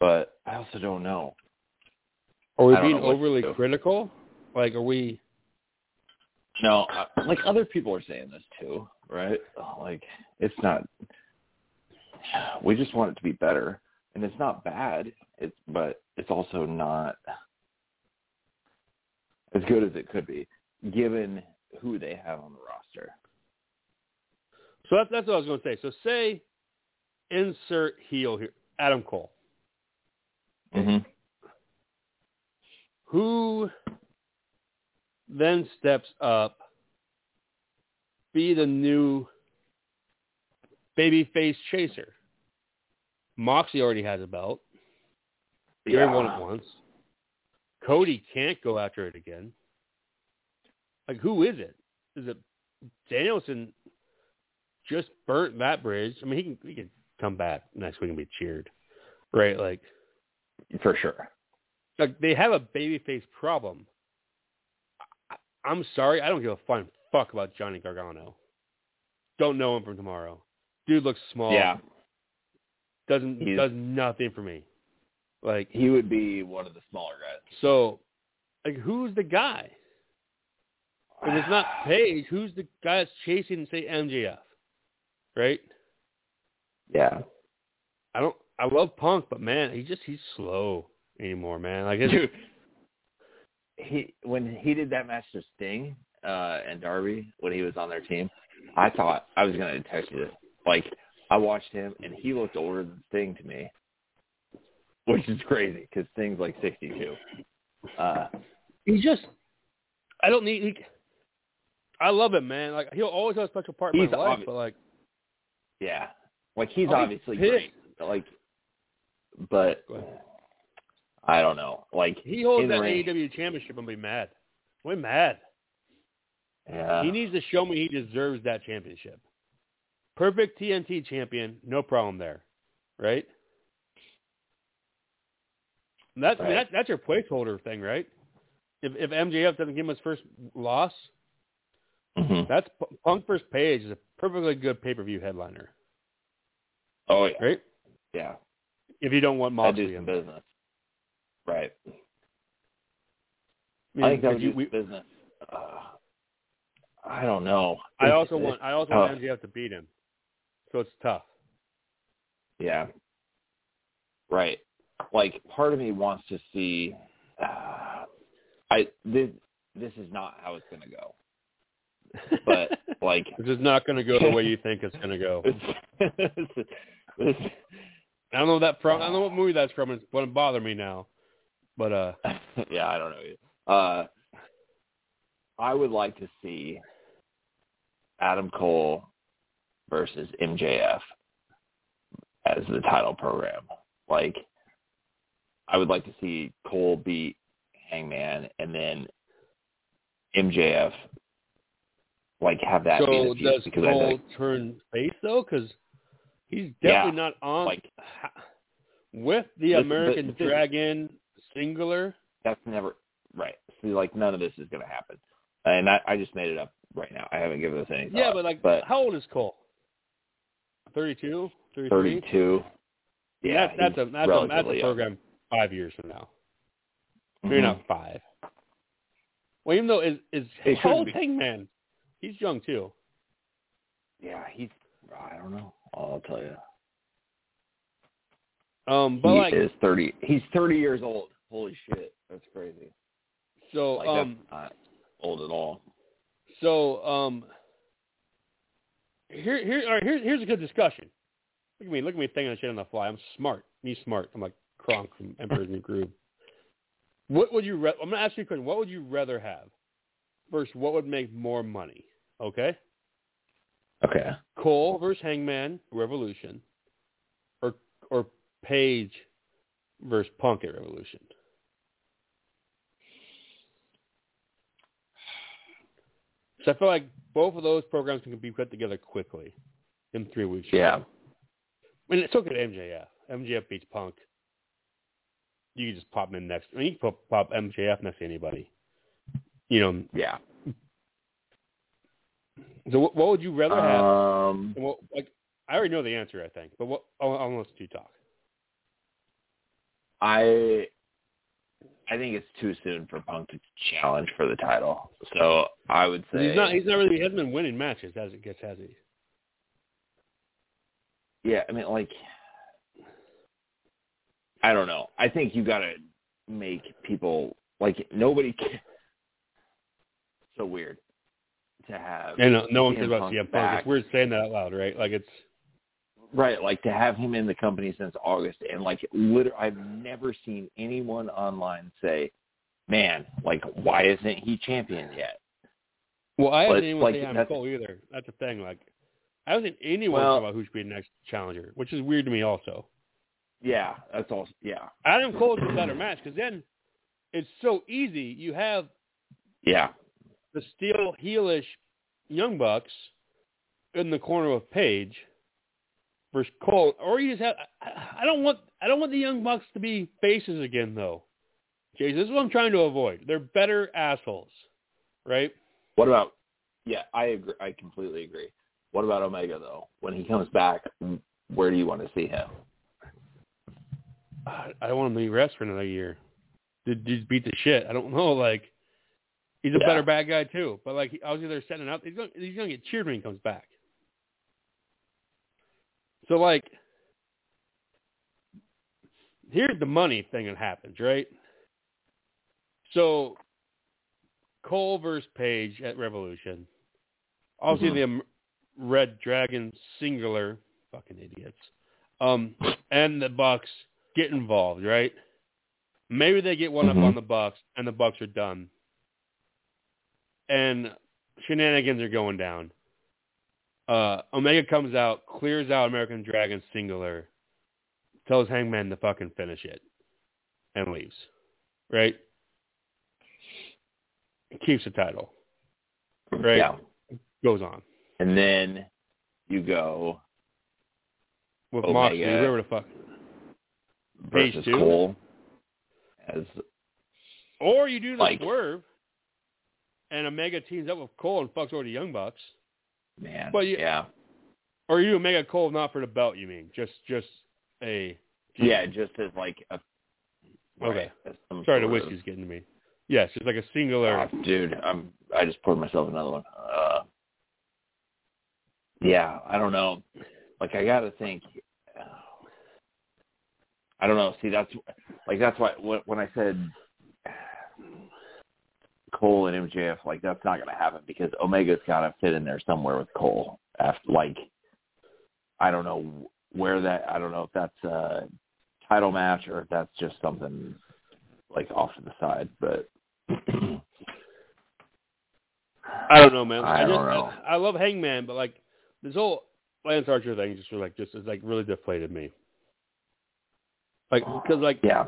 But I also don't know. are we being know what to overly critical? Like, are we? No, like other people are saying this too, right? Like it's not we just want it to be better. And it's not bad. It's but it's also not as good as it could be, given who they have on the roster. So that's that's what I was going to say. So say, insert heel here, Adam Cole. Mm-hmm. Who then steps up, be the new babyface chaser? Moxie already has a belt. Gary won it once. Cody can't go after it again. Like, who is it? Is it Danielson? Just burnt that bridge. I mean, he can he can come back next week and be cheered, right? Like, For sure. like they have a babyface problem. I, I'm sorry, I don't give a flying fuck about Johnny Gargano. Don't know him from tomorrow. Dude looks small. Yeah. doesn't He's- does nothing for me. Like He would be one of the smaller guys. so, like who's the guy? If it's not Page, who's the guy that's chasing say MJF? Right? Yeah. I don't. I love Punk, but man, he just he's slow anymore, man. Like his, Dude, he when he did that match to Sting uh, and Darby when he was on their team, I thought I was gonna text you this. Like I watched him and he looked older than Sting to me, which is crazy because Sting's like sixty-two. Uh, he just. I don't need. He, I love him, man. Like he'll always have a special part in my life, but like yeah, like he's Oh, obviously pissed. great. Like, but I don't know. Like he holds that ring- AEW championship, I'm be mad. I'm mad. Yeah. he needs to show me he deserves that championship. Perfect TNT champion, no problem there, right? And That's I mean, Right. that's that's your placeholder thing, right? If if MJF doesn't give him his first loss, Mhm. that's Punk versus Page is a perfectly good pay per view headliner, Oh yeah. right? Yeah. If you don't want Moxley in. business. Right. I, I think that would you- we- business. Uh, I don't know. I also it's want I also want tough. MJF to beat him, so it's tough. Yeah. Right. Like part of me wants to see. Uh, I this this is not how it's gonna go. But like this is not going to go the way you think it's going to go. [laughs] this, this, I don't know that from. I don't know what movie that's from. It's going to bother me now. But uh, [laughs] yeah, I don't know. either. Uh, I would like to see Adam Cole versus MJF as the title program. Like, I would like to see Cole beat Hangman and then MJF like have that be so does because I Cole like turn face though? Because he's Yeah, definitely not on like with the Listen, American Dragon singular. that's never right. See, like none of this is going to happen, and I, I just made it up right now. I haven't given this any thought. Yeah, but like, but how old is Cole? 32, 33? thirty-two. Yeah, that's that's a that's a, that's a young. program five years from now. Maybe Mhm. not five. Well, even though is is how shouldn't old. Hangman? He's young too. Yeah, he's. I don't know. I'll tell you. Um, but he like, is thirty. He's thirty years old. Holy shit, that's crazy. so Like um, that's old at all. So um, here here all right, here here's a good discussion. Look at me, look at me thinking of shit on the fly. I'm smart. Me smart. I'm like Kronk from Emperor's New Groove. What would you? Re- I'm gonna ask you a question. What would you rather have? First, what would make more money? Okay, Okay. Cole versus Hangman Revolution, or or Page versus Punk at Revolution. So I feel like both of those programs can be put together quickly in three weeks. Yeah. I mean, it's okay to MJF. MJF beats Punk. You can just pop him in next. I mean, you can pop, pop MJF next to anybody. You know. Yeah. So what, what would you rather have? Um. What, like, I already know the answer, I think. But what? I'll, I'll listen you talk. I. I think it's too soon for Punk to challenge for the title. So I would say He's not. He's not really. He hasn't been winning matches as it gets, has he? Yeah, I mean, like, I don't know. I think you got to make people like nobody. Can, so weird to have And no, no one cares about CM Punk. weird saying that out loud, right? Like it's. right, like to have him in the company since August, and like, literally, I've never seen anyone online say, "Man, like, why isn't he champion yet?" Well, I haven't anyone like, say Adam that's- Cole either. That's the thing. Like, I haven't anyone Well- talk about who should be the next challenger, which is weird to me also. Yeah, that's all. Yeah, Adam Cole's a better match because then it's so easy. You have yeah, the steel heelish Young Bucks in the corner of Page versus Cole, or you just have. I- I don't want. I don't want the Young Bucks to be faces again, though. Jay, this is what I'm trying to avoid. They're better assholes, right? What about? Yeah, I agree. I completely agree. What about Omega though? When he comes back, where do you want to see him? I I don't want him to be rest for another year. Did just beat the shit. I don't know. Like he's a Yeah. better bad guy too. But like I was either setting up. He's gonna he's gonna get cheered when he comes back. So like here's the money thing that happens, right? So Cole versus Page at Revolution. Obviously, Mhm. the reDRagon singular, fucking idiots, um, and the Bucks get involved, right? Maybe they get one Mhm. up on the Bucks, and the Bucks are done, and shenanigans are going down. Uh, Omega comes out, clears out American Dragon singular, tells Hangman to fucking finish it, and leaves, right? Keeps the title, right? Yeah. Goes on. And then you go with Omega. Moxley, whoever the fuck. Versus? Cole as Or you do the Like- swerve, and Omega teams up with Cole and fucks over the Young Bucks. man. but you- yeah. Or you Omega Cole not for the belt, you mean? Just just a Yeah, just as like a Okay. right, Sorry, the sort of- whiskey's getting to me. Yes, just like a singular. Oh, dude, I'm I just poured myself another one. Uh, yeah, I don't know. Like I got to think. I don't know. See, that's like that's why when I said Cole and MJF, like that's not going to happen because Omega's got to fit in there somewhere with Cole. After like, I don't know where that. I don't know if that's a title match or if that's just something like off to the side, but. [clears throat] I don't know, man. I just, don't know. I, I love Hangman, but like this whole Lance Archer thing just like just is like really deflated me. Like because like yeah,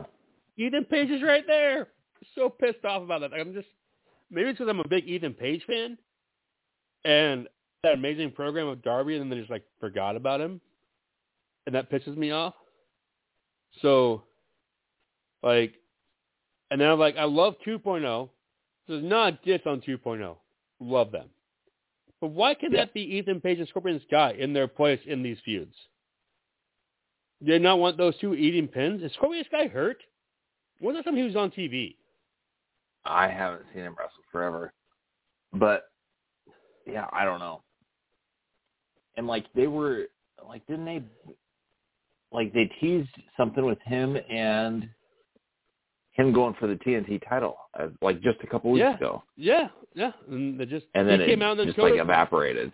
Ethan Page is right there. So pissed off about that. Like, I'm just maybe it's because I'm a big Ethan Page fan, and that amazing program of Darby, and then they just like forgot about him, and that pisses me off. So, like, and then I'm like, I love 2.0. This is not a diss on 2.0. Love them, but why can Yeah. that be Ethan Page and Scorpio Sky in their place in these feuds? Do they not want those two eating pins? Is Scorpio Sky hurt? When was the time he was on TV? I haven't seen him wrestle forever, but yeah, I don't know. And like they were like, didn't they? Like they teased something with him and him going for the TNT title, uh, like just a couple weeks Yeah. ago, Yeah, yeah. And they just and then he it came out and just like evaporated.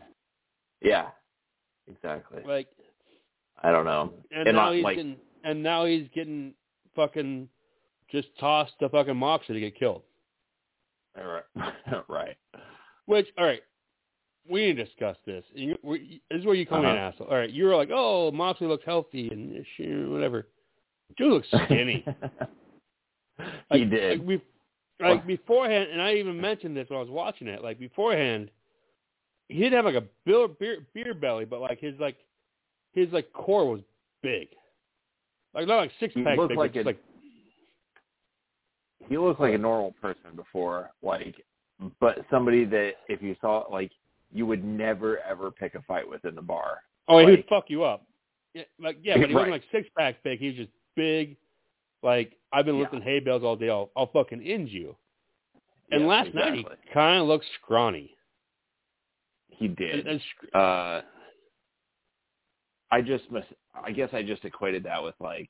Yeah, exactly. like I don't know. and, And now not, he's like- getting and now he's getting fucking just tossed to fucking Moxley to get killed. Right, [laughs] right. Which all right, we need to discuss this. You, we, this is where you call me an Uh-huh. asshole. All right, you were like, oh, Moxley looks healthy and shit, whatever. Dude looks skinny. [laughs] he Like- did. Like, we, like beforehand, and I even mentioned this when I was watching it. Like beforehand, he didn't have like a beer, beer, beer belly, but like his like his like core was big. Like not like six pack big, like but just a- like he looked like a normal person before, like, but somebody that if you saw, like, you would never ever pick a fight with in the bar. oh, he would fuck you up. Yeah, like yeah, but he wasn't like six pack big. He was just big. Like I've been Yeah. lifting hay bales all day. I'll, I'll fucking end you. And Yeah, last night he kind of looked scrawny. He did. And, and uh, I just mis- I guess I just equated that with like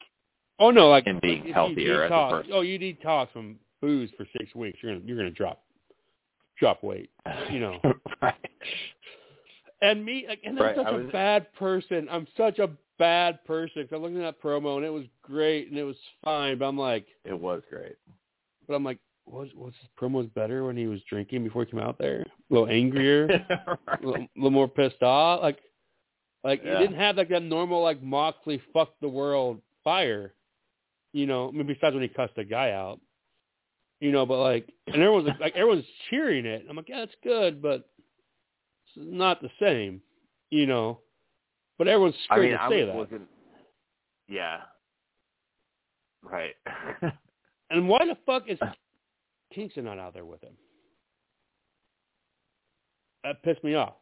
oh no, like him being healthier as a person. Oh, you detox from booze for six weeks. You're gonna you're gonna drop drop weight. you know. [laughs] right. And me, like, and I'm Right, such I a was- bad person. I'm such a bad person. 'Cause I looked at that promo and it was great and it was fine, but I'm like, It was great. but I'm like, was was his promos better when he was drinking before he came out there? A little angrier, [laughs] a little, little more pissed off. Like, like Yeah. he didn't have like that normal like Moxley fuck the world fire. You know, I mean, besides when he cussed the guy out. You know, but like, and everyone's like, everyone's cheering it. I'm like, yeah, it's good, but it's not the same. You know, but everyone's I scared mean, to I say that. looking. Yeah. Right. [laughs] And why the fuck is Kingston not out there with him? That pissed me off.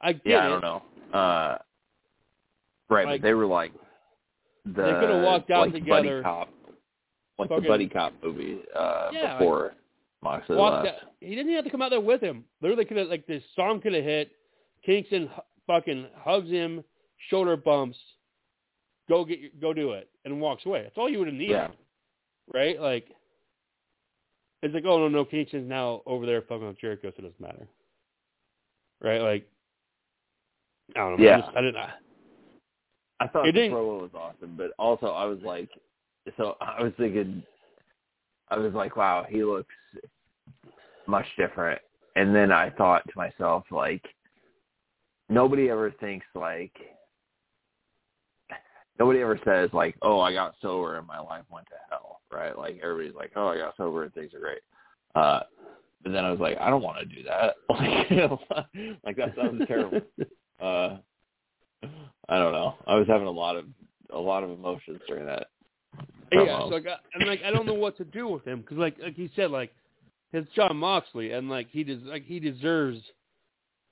I get yeah, it. I don't know. Uh, right, Like- but they were like, the They could've walked out like together. buddy cop, like Fucking- the buddy cop movie uh, Yeah, like, before Moxley left. out, he didn't even have to come out there with him. Literally, could have like this song could have hit. Kingston fucking hugs him, shoulder bumps. Go get go do it, and walks away. That's all you would have needed, Yeah. right? Like, it's like, oh no, no, Kingston's now over there fucking with Jericho, so it doesn't matter, right? Like, I don't know. Yeah. I, just, I didn't. I, I thought It the promo was awesome, but also I was like, so I was thinking, I was like, wow, he looks much different. And then I thought to myself, like, nobody ever thinks like, nobody ever says like, oh, I got sober and my life went to hell, right? Like everybody's like, oh, I got sober and things are great. Uh, but then I was like, I don't want to do that. [laughs] Like, [laughs] like that sounds terrible. [laughs] Uh, I don't know. I was having a lot of a lot of emotions during that. Yeah, so like, I, and like I don't know what to do with him because like like he said like it's Jon Moxley and like he des- like he deserves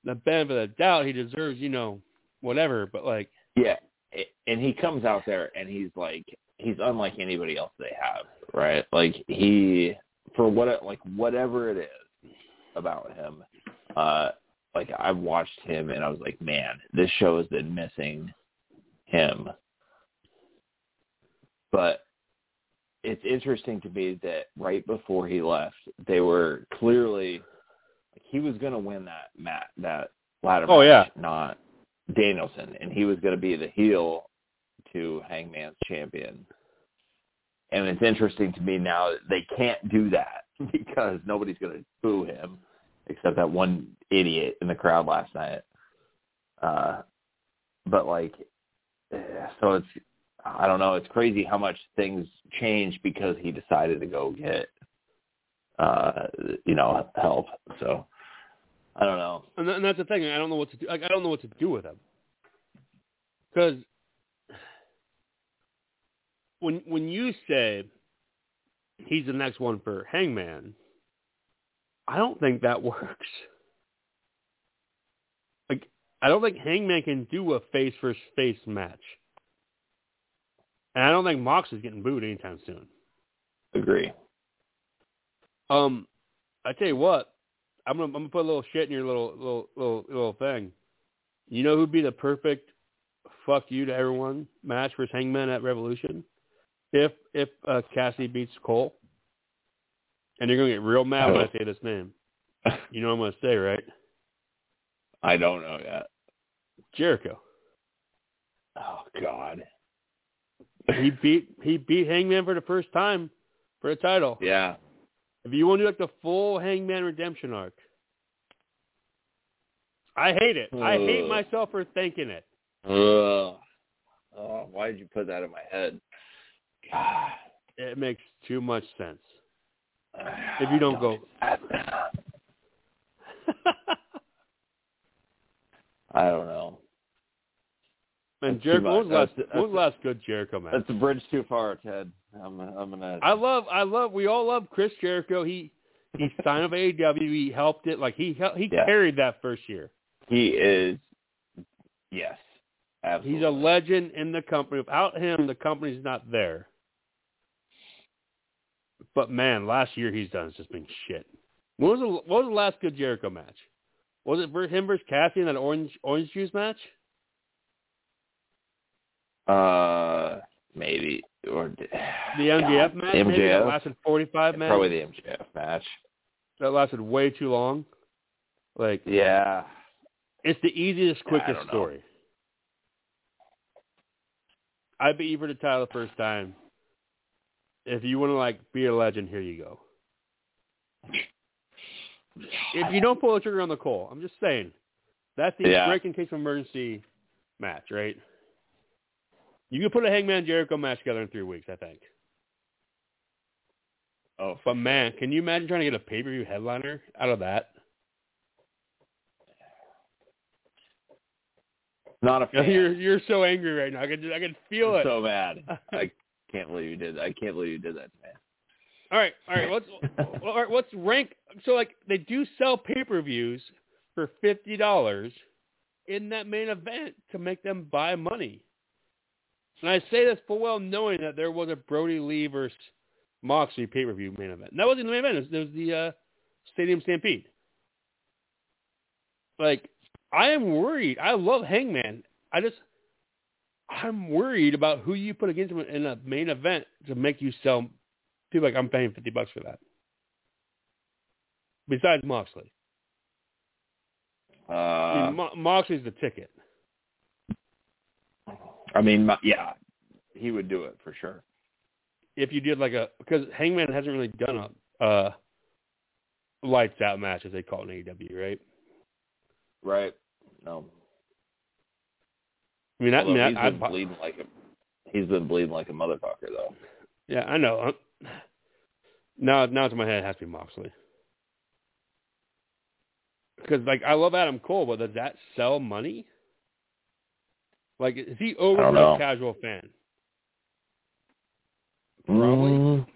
the benefit of the doubt. He deserves you know whatever, but like Yeah, a- and he comes out there and he's like he's unlike anybody else they have, right? Like he for what like whatever it is about him, uh like I watched him and I was like, man, this show has been missing him. But it's interesting to me that right before he left, they were clearly like he was going to win that mat that ladder Oh, match, not Danielson, and he was going to be the heel to Hangman's champion. And it's interesting to me now that they can't do that [laughs] because nobody's going to boo him except that one idiot in the crowd last night. Uh, but like, eh, so it's I don't know. It's crazy how much things change because he decided to go get, uh, you know, help. So I don't know. and, and that's the thing. I don't know what to do. Like I don't know what to do with him because when when you say he's the next one for Hangman, I don't think that [laughs] works. Like I don't think Hangman can do a face versus face match. And I don't think Mox is getting booed anytime soon. Agree. Um, I tell you what, I'm gonna I'm gonna put a little shit in your little little little little thing. You know who'd be the perfect fuck you to everyone match versus Hangman at Revolution? If if uh, Cassie beats Cole, and you're gonna get real mad when I say this name. [laughs] You know what I'm gonna say, right? I don't know yet. Jericho. Oh God. He beat he beat Hangman for the first time for the title. Yeah. If you want to do like the full Hangman redemption arc, I hate it. I hate myself for thinking it. Ugh. Oh, why did you put that in my head? God. It makes too much sense. If you don't go- [sighs] I don't know. and Jericho, the last, That's- the last good Jericho match? That's a bridge too far, Ted. I'm, I'm gonna. I love, I love, we all love Chris Jericho. He he signed up AEW. He helped it. Like he hel- he Yeah. carried that first year. He is. Yes. Absolutely. He's a legend in the company. Without him, the company's not there. But man, last year he's done has just been shit. What was the what was the last good Jericho match? Was it him versus Cassie in that orange orange juice match? Uh, maybe or The MJF match, maybe that MJF. lasted forty five minutes. Probably the MJF match. That lasted way too long. Like Yeah. it's the easiest, quickest story. I beat you for the title the first time. If you want to like be a legend, here you go. If you don't pull the trigger on the Cole, I'm just saying that's the Yeah. break in case of emergency match, right? You can put a Hangman Jericho match together in three weeks, I think. Oh, But man, can you imagine trying to get a pay per view headliner out of that? not a [laughs] fan. You're you're so angry right now. I can just, I can feel I'm it. so mad. [laughs] I can't believe you did. I can't believe you did that me. All right, all right. Let's [laughs] all right. Let's rank. So like they do sell pay per views for fifty dollars in that main event to make them buy money. And I say this full well knowing that there was a Brodie Lee versus Moxley pay-per-view main event. And that wasn't the main event. It was, it was the uh, Stadium Stampede. Like, I am worried. I love Hangman. I just, I'm worried about who you put against him in a main event to make you sell. People like I'm paying fifty bucks for that. Besides Moxley, Uh, I mean, Mo- Moxley's the ticket. I mean, yeah, he would do it for sure. If you did like a because Hangman hasn't really done a uh, lights out match as they call it in AEW, right? Right? No. I mean, I Although mean, he's I, been I, bleeding like a he's been bleeding like a motherfucker though. yeah, I know. Uh, Now, now to my head, it has to be Moxley. Because like I love Adam Cole, but does that sell money? Like, is he over I know. casual fan? Probably. Mm,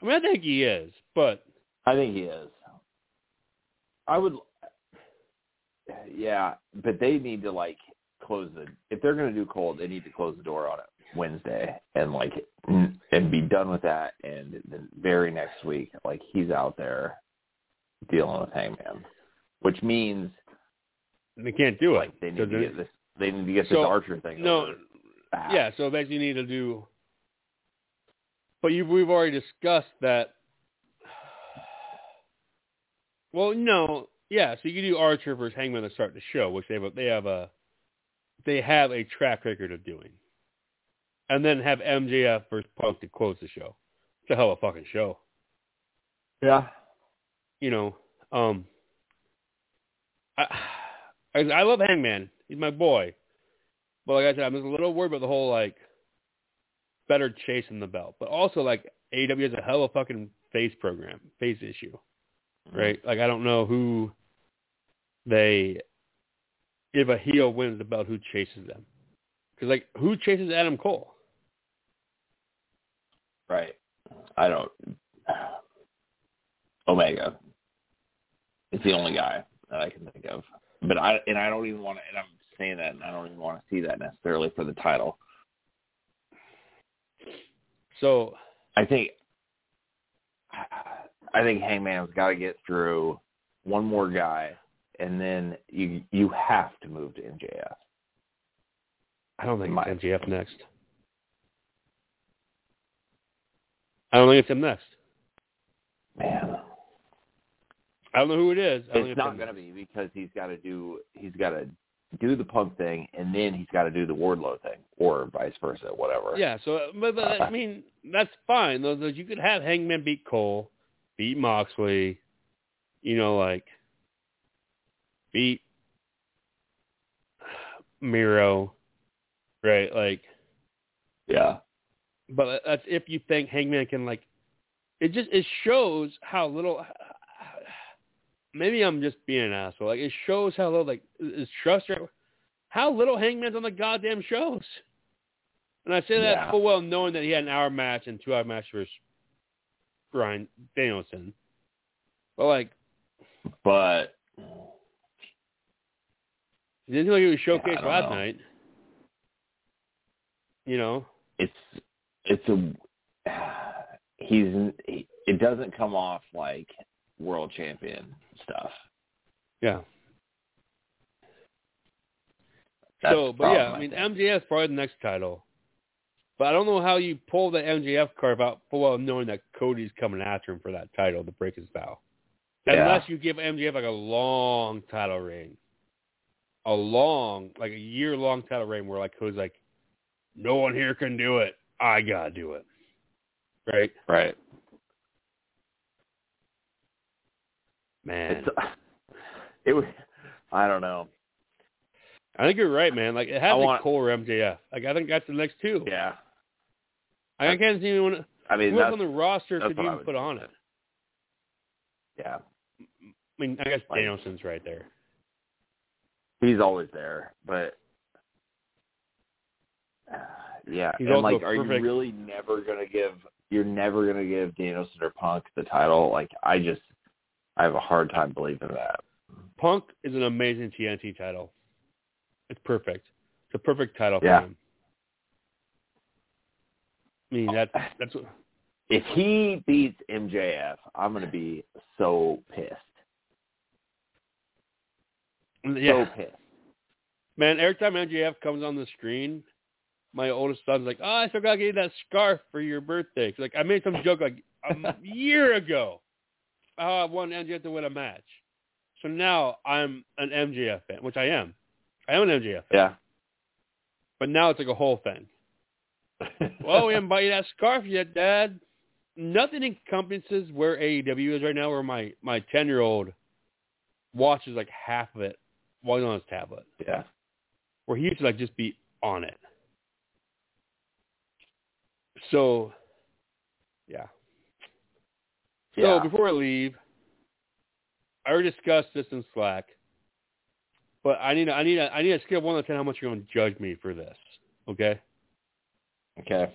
I mean, I think he is, but I think he is. I would. Yeah, but they need to like close the. If they're going to do Cole, they need to close the door on it Wednesday and like and be done with that. And the very next week, like he's out there dealing with Hangman, which means they can't do it. like they need to get this. They need to get So, this Archer thing. no. Ah, Yeah, so basically you need to do. But you, we've already discussed that. Well, no, yeah. So you can do Archer versus Hangman to start the show, which they have. A, they have a. They have a track record of doing. And then have MJF versus Punk to close the show. It's a hell of a fucking show. Yeah. You know, um. I, I I love Hangman. He's my boy. But like I said, I'm just a little worried about the whole like better chase chasing the belt. But also like AEW has a hell of a fucking face program, face issue. Right? Like I don't know who they if a heel wins the belt, who chases them? Because like who chases Adam Cole? Right. I don't. [sighs] Omega. It's the only guy that I can think of. But I and I don't even want to. And I'm saying that, and I don't even want to see that necessarily for the title. So I think. [sighs] I think Hangman's got to get through one more guy, and then you you have to move to MJF. I don't think My- it's MJF next. I don't think it's him next. Man, I don't know who it is. It's not going to be because he's got to do he's got to do the punk thing, and then he's got to do the Wardlow thing, or vice versa, whatever. Yeah, so but, but I [laughs] mean that's fine. Those you could have Hangman beat Cole, beat Moxley, you know, like beat Miro, right? Like, yeah. but that's if you think Hangman can like. It just it shows how little. [sighs] Maybe I'm just being an asshole. Like it shows how little like is trust how little Hangman's on the goddamn shows. And I say that Yeah. full well knowing that he had an hour match and two hour match versus Brian Danielson. But like But he didn't seem like he was showcased don't last know. night. You know? it's it's a [sighs] he's he, it doesn't come off like world champion stuff. Yeah. That's so but yeah, I mean think. MJF's probably the next title. But I don't know how you pull the MJF card out full well knowing that Cody's coming after him for that title to break his vow. Yeah. Unless you give MJF like a long title reign. A long, like a year long title reign where like Cody's like, No one here can do it. I gotta do it. Right? right. Man. It's uh, it was I don't know. I think you're right, man. Like it has I to want- Cole MJF. Like I think that's the next two. Yeah. I can't see anyone I mean who else on the roster could you even put on it. yeah. I mean, I guess Like- Danielson's right there. He's always there, but uh, yeah. He's and like are perfect- you really never gonna give you're never gonna give Danielson or Punk the title? Like I just I have a hard time believing that. Punk is an amazing TNT title. It's perfect. It's a perfect title Yeah. for him. I mean, that's that's what. If he beats MJF, I'm gonna be so pissed. Mm, yeah, So [laughs] pissed. man. Every time MJF comes on the screen, my oldest son's like, "Oh, I still gotta get you that scarf for your birthday." 'Cause, like I made some joke like a [laughs] year ago. Oh, I want MJF to win a match. So now I'm an MJF fan, which I am. I am an MJF fan. Yeah. But now it's like a whole thing. [laughs] Well, we haven't bought you that scarf yet, Dad. Nothing encompasses where AEW is right now, where my my ten year old watches like half of it while he's on his tablet. yeah. Where he used to like just be on it. So, yeah. So Yeah. before I leave, I already discussed this in Slack, but I need a, I need a, I need a scale of one to ten how much you're going to judge me for this. Okay. Okay.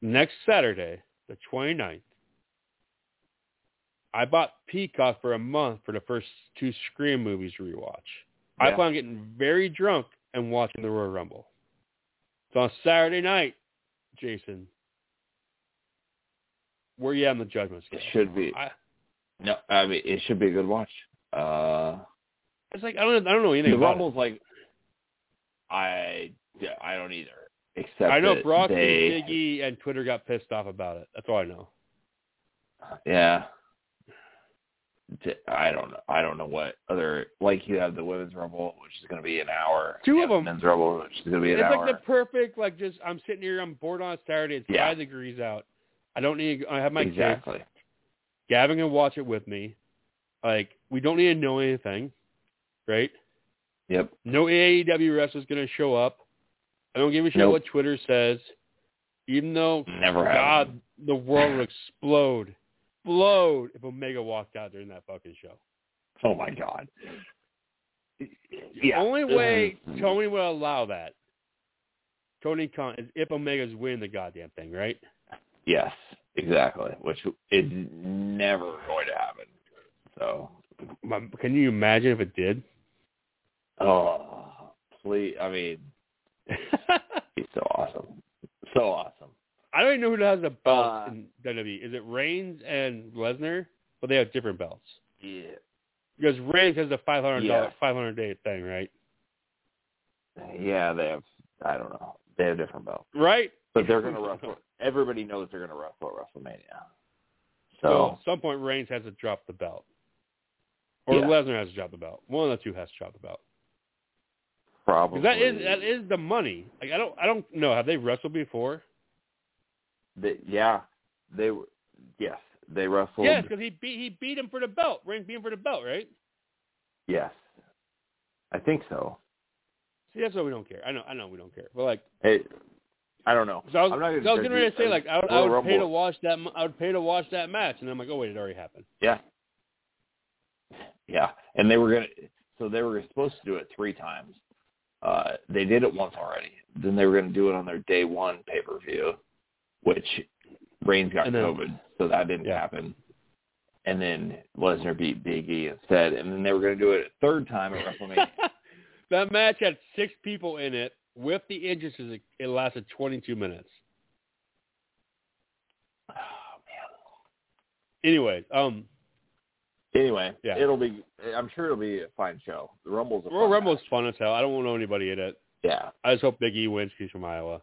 next Saturday, the 29th, I bought Peacock for a month for the first two Scream movies to rewatch. I Yeah. plan on getting very drunk and watching the Royal Rumble. It's on Saturday night, Jason, where you at on the judgment scale? It should be. I, No, I mean it should be a good watch. Uh, it's like I don't I don't know anything the about Rumble's like, I yeah, I don't either. Except. I know Brock they, and Biggie and Twitter got pissed off about it. That's all I know. Yeah. I don't know. I don't know what other like you have the women's rumble, which is going to be an hour. Two of them. the Men's rumble, which is going to be an It's hour. It's like the perfect like just I'm sitting here I'm bored on a Saturday. It's Yeah. five degrees out. I don't need. I have my kids. exactly. Gavin can watch it with me. Like we don't need to know anything, right? Yep. No AEW wrestler's gonna show up. I don't give a shit Nope. what Twitter says. Even though Never happened. God, the world would explode, explode if Omega walked out during that fucking show. Oh my god. The Yeah. only way Mhm. Tony will allow that, Tony Khan, is if Omega's winning the goddamn thing, right? Yes, exactly. Which is never going to happen. So, Can you imagine if it did? oh, please. I mean, [laughs] he's so awesome. So awesome. I don't even know who has the belts Uh, in WWE. Is it Reigns and Lesnar? But they have different belts. Yeah. Because Reigns has the five hundred Yeah. dollar five hundred day thing, right? Yeah, they have. I don't know. They have different belts, Right? but they're going to wrestle. Everybody knows they're going to wrestle at WrestleMania. So So, at some point Reigns has to drop the belt. Or Yeah. Lesnar has to drop the belt. One of the two has to drop the belt. probably that is that is the money. Like I don't I don't know. Have they wrestled before? They, yeah, they were. Yes, they wrestled. Yes, because he beat he beat him for the belt. Reigns beat him for the belt, right? Yes, I think so. See, that's why we don't care. I know I know we don't care. But like, It, I don't know. 'cause I was, I'm not 'cause I was getting ready to say like I would, I would pay to watch that I would pay to watch that match, and I'm like, oh wait, it already happened. Yeah. Yeah, and they were gonna. So they were supposed to do it three times. Uh, they did it once already. Then they were going to do it on their day one pay per view, which Reigns got then- COVID, so that didn't Yeah. happen. And then Lesnar beat Big E instead, and then they were going to do it a third time at [laughs] WrestleMania. that match had six people in it. With the injuries, it, it lasted 22 minutes. [sighs] oh man. Anyways, um, Anyway, Yeah. it'll be. I'm sure it'll be a fine show. The Rumble's a fun Rumble's match. fun as hell. I don't want to know anybody in it. Yeah. I just hope Big E wins. He's from Iowa.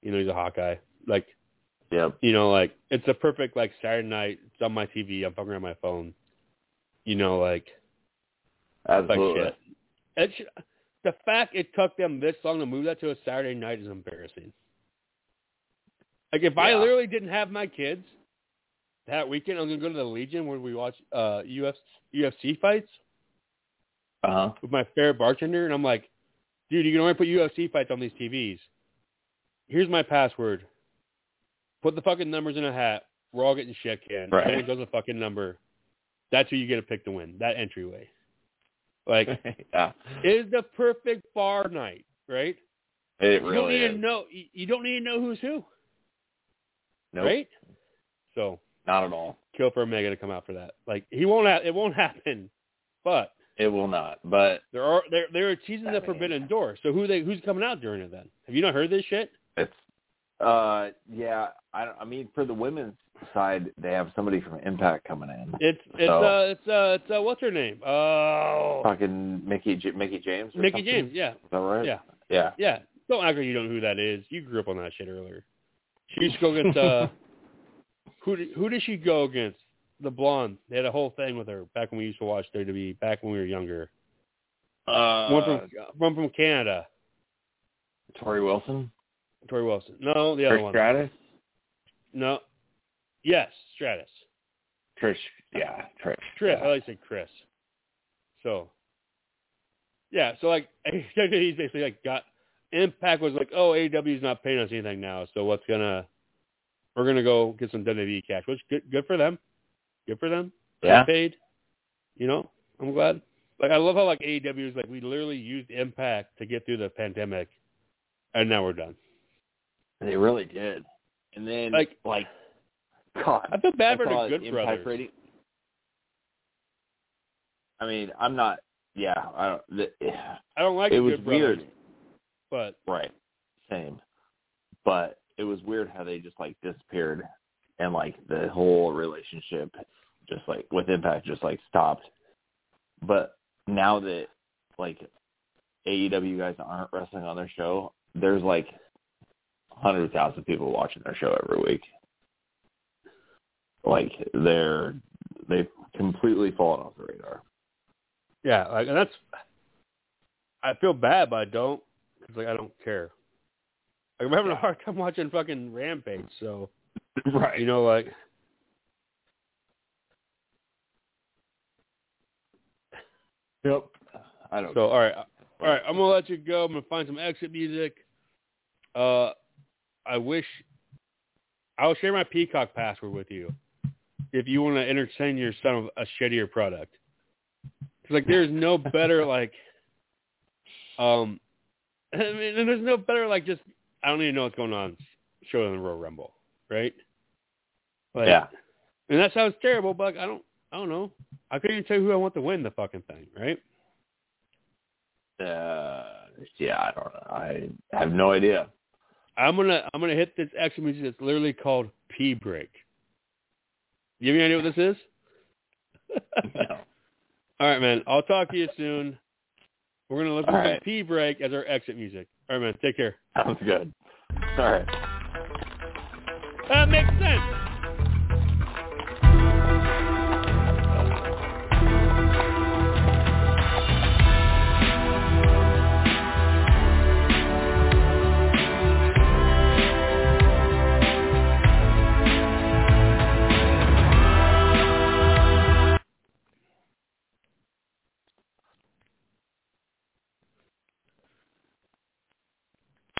You know, he's a Hawkeye. Like, Yep. you know, like it's a perfect like Saturday night. It's on my TV. I'm fucking on my phone. You know, like like Absolutely. shit. It should, the fact it took them this long to move that to a Saturday night is embarrassing. Like if I literally didn't have my kids that weekend, I'm gonna go to the Legion where we watch uh UFC, UFC fights Uh huh. with my favorite bartender, and I'm like, dude, you can only put UFC fights on these TVs. Here's my password. Put the fucking numbers in a hat. We're all getting shit canned. Right. It goes a fucking number. That's who you get to pick to win. That entryway. Like, [laughs] yeah. it is the perfect bar night, right? It you really don't need is. to know. You you don't need to know who's who, Nope. right? So Not at all. kill for Omega to come out for that. Like he won't. Ha- it won't [laughs] happen. But It will not. But there are there they're teasing I the forbidden door. So who they who's coming out during it then? Have you not heard this shit? it's Uh, yeah. I I mean, for the women's side, they have somebody from Impact coming in. It's it's So- uh it's uh it's uh what's her name? Oh, Fucking Mickey J- Mickie James. Or Mickey something? James. Yeah, Is that right? yeah, Yeah. yeah. Don't act like you don't know who that is. You grew up on that shit earlier. She used to go against uh [laughs] who did, who did she go against? The blonde. They had a whole thing with her back when we used to watch WWE. Back when we were younger. Uh, one from one from Canada. Torrie Wilson. Torrie Wilson. No, the other Trish one. Stratus. No. Yes, Stratus. Trish. Yeah. Trish. Chris. Yeah. I like to say Chris. So, yeah. So like, [laughs] he's basically like got Impact was like, oh, AEW's not paying us anything now, so what's gonna we're gonna go get some WWE cash, which good good for them. Good for them. Yeah. Paid. You know, I'm glad. Like I love how like AEW is like we literally used Impact to get through the pandemic, and now we're done. They really did. And then Like- like God, I feel bad for saw the Good Brothers. rating- I mean, I'm not. Yeah, I don't. The, I don't like it was Good Brothers, weird. but Right. Same. But it was weird how they just like disappeared and like the whole relationship just like with Impact just like stopped. But now that like AEW guys aren't wrestling on their show, there's like hundred thousand people watching their show every week. Like they're they've completely fallen off the radar. Yeah, like and that's. I feel bad, but I don't because like I don't care. Like, I'm having a hard time watching fucking Rampage, so [laughs] Right. you know, like Yep. I don't so. All right, all right. I'm gonna let you go. I'm gonna find some exit music. Uh, I wish I'll share my Peacock password with you if you want to entertain your son with a shittier product. 'Cause, like, there's no better [laughs] like, um, [laughs] I mean, and there's no better like just I don't even know what's going on show than the Royal Rumble, right? Like, Yeah. And that sounds terrible, but I don't, I don't know. I couldn't even tell you who I want to win the fucking thing, right? Uh, yeah, I don't know. I have no idea. I'm gonna, I'm gonna hit this extra music that's literally called P break. You have any idea what this is? No. [laughs] All right, man. I'll talk to you soon. We're gonna to right. P break as our exit music. All right, man. Take care. Sounds good. All right. That makes sense.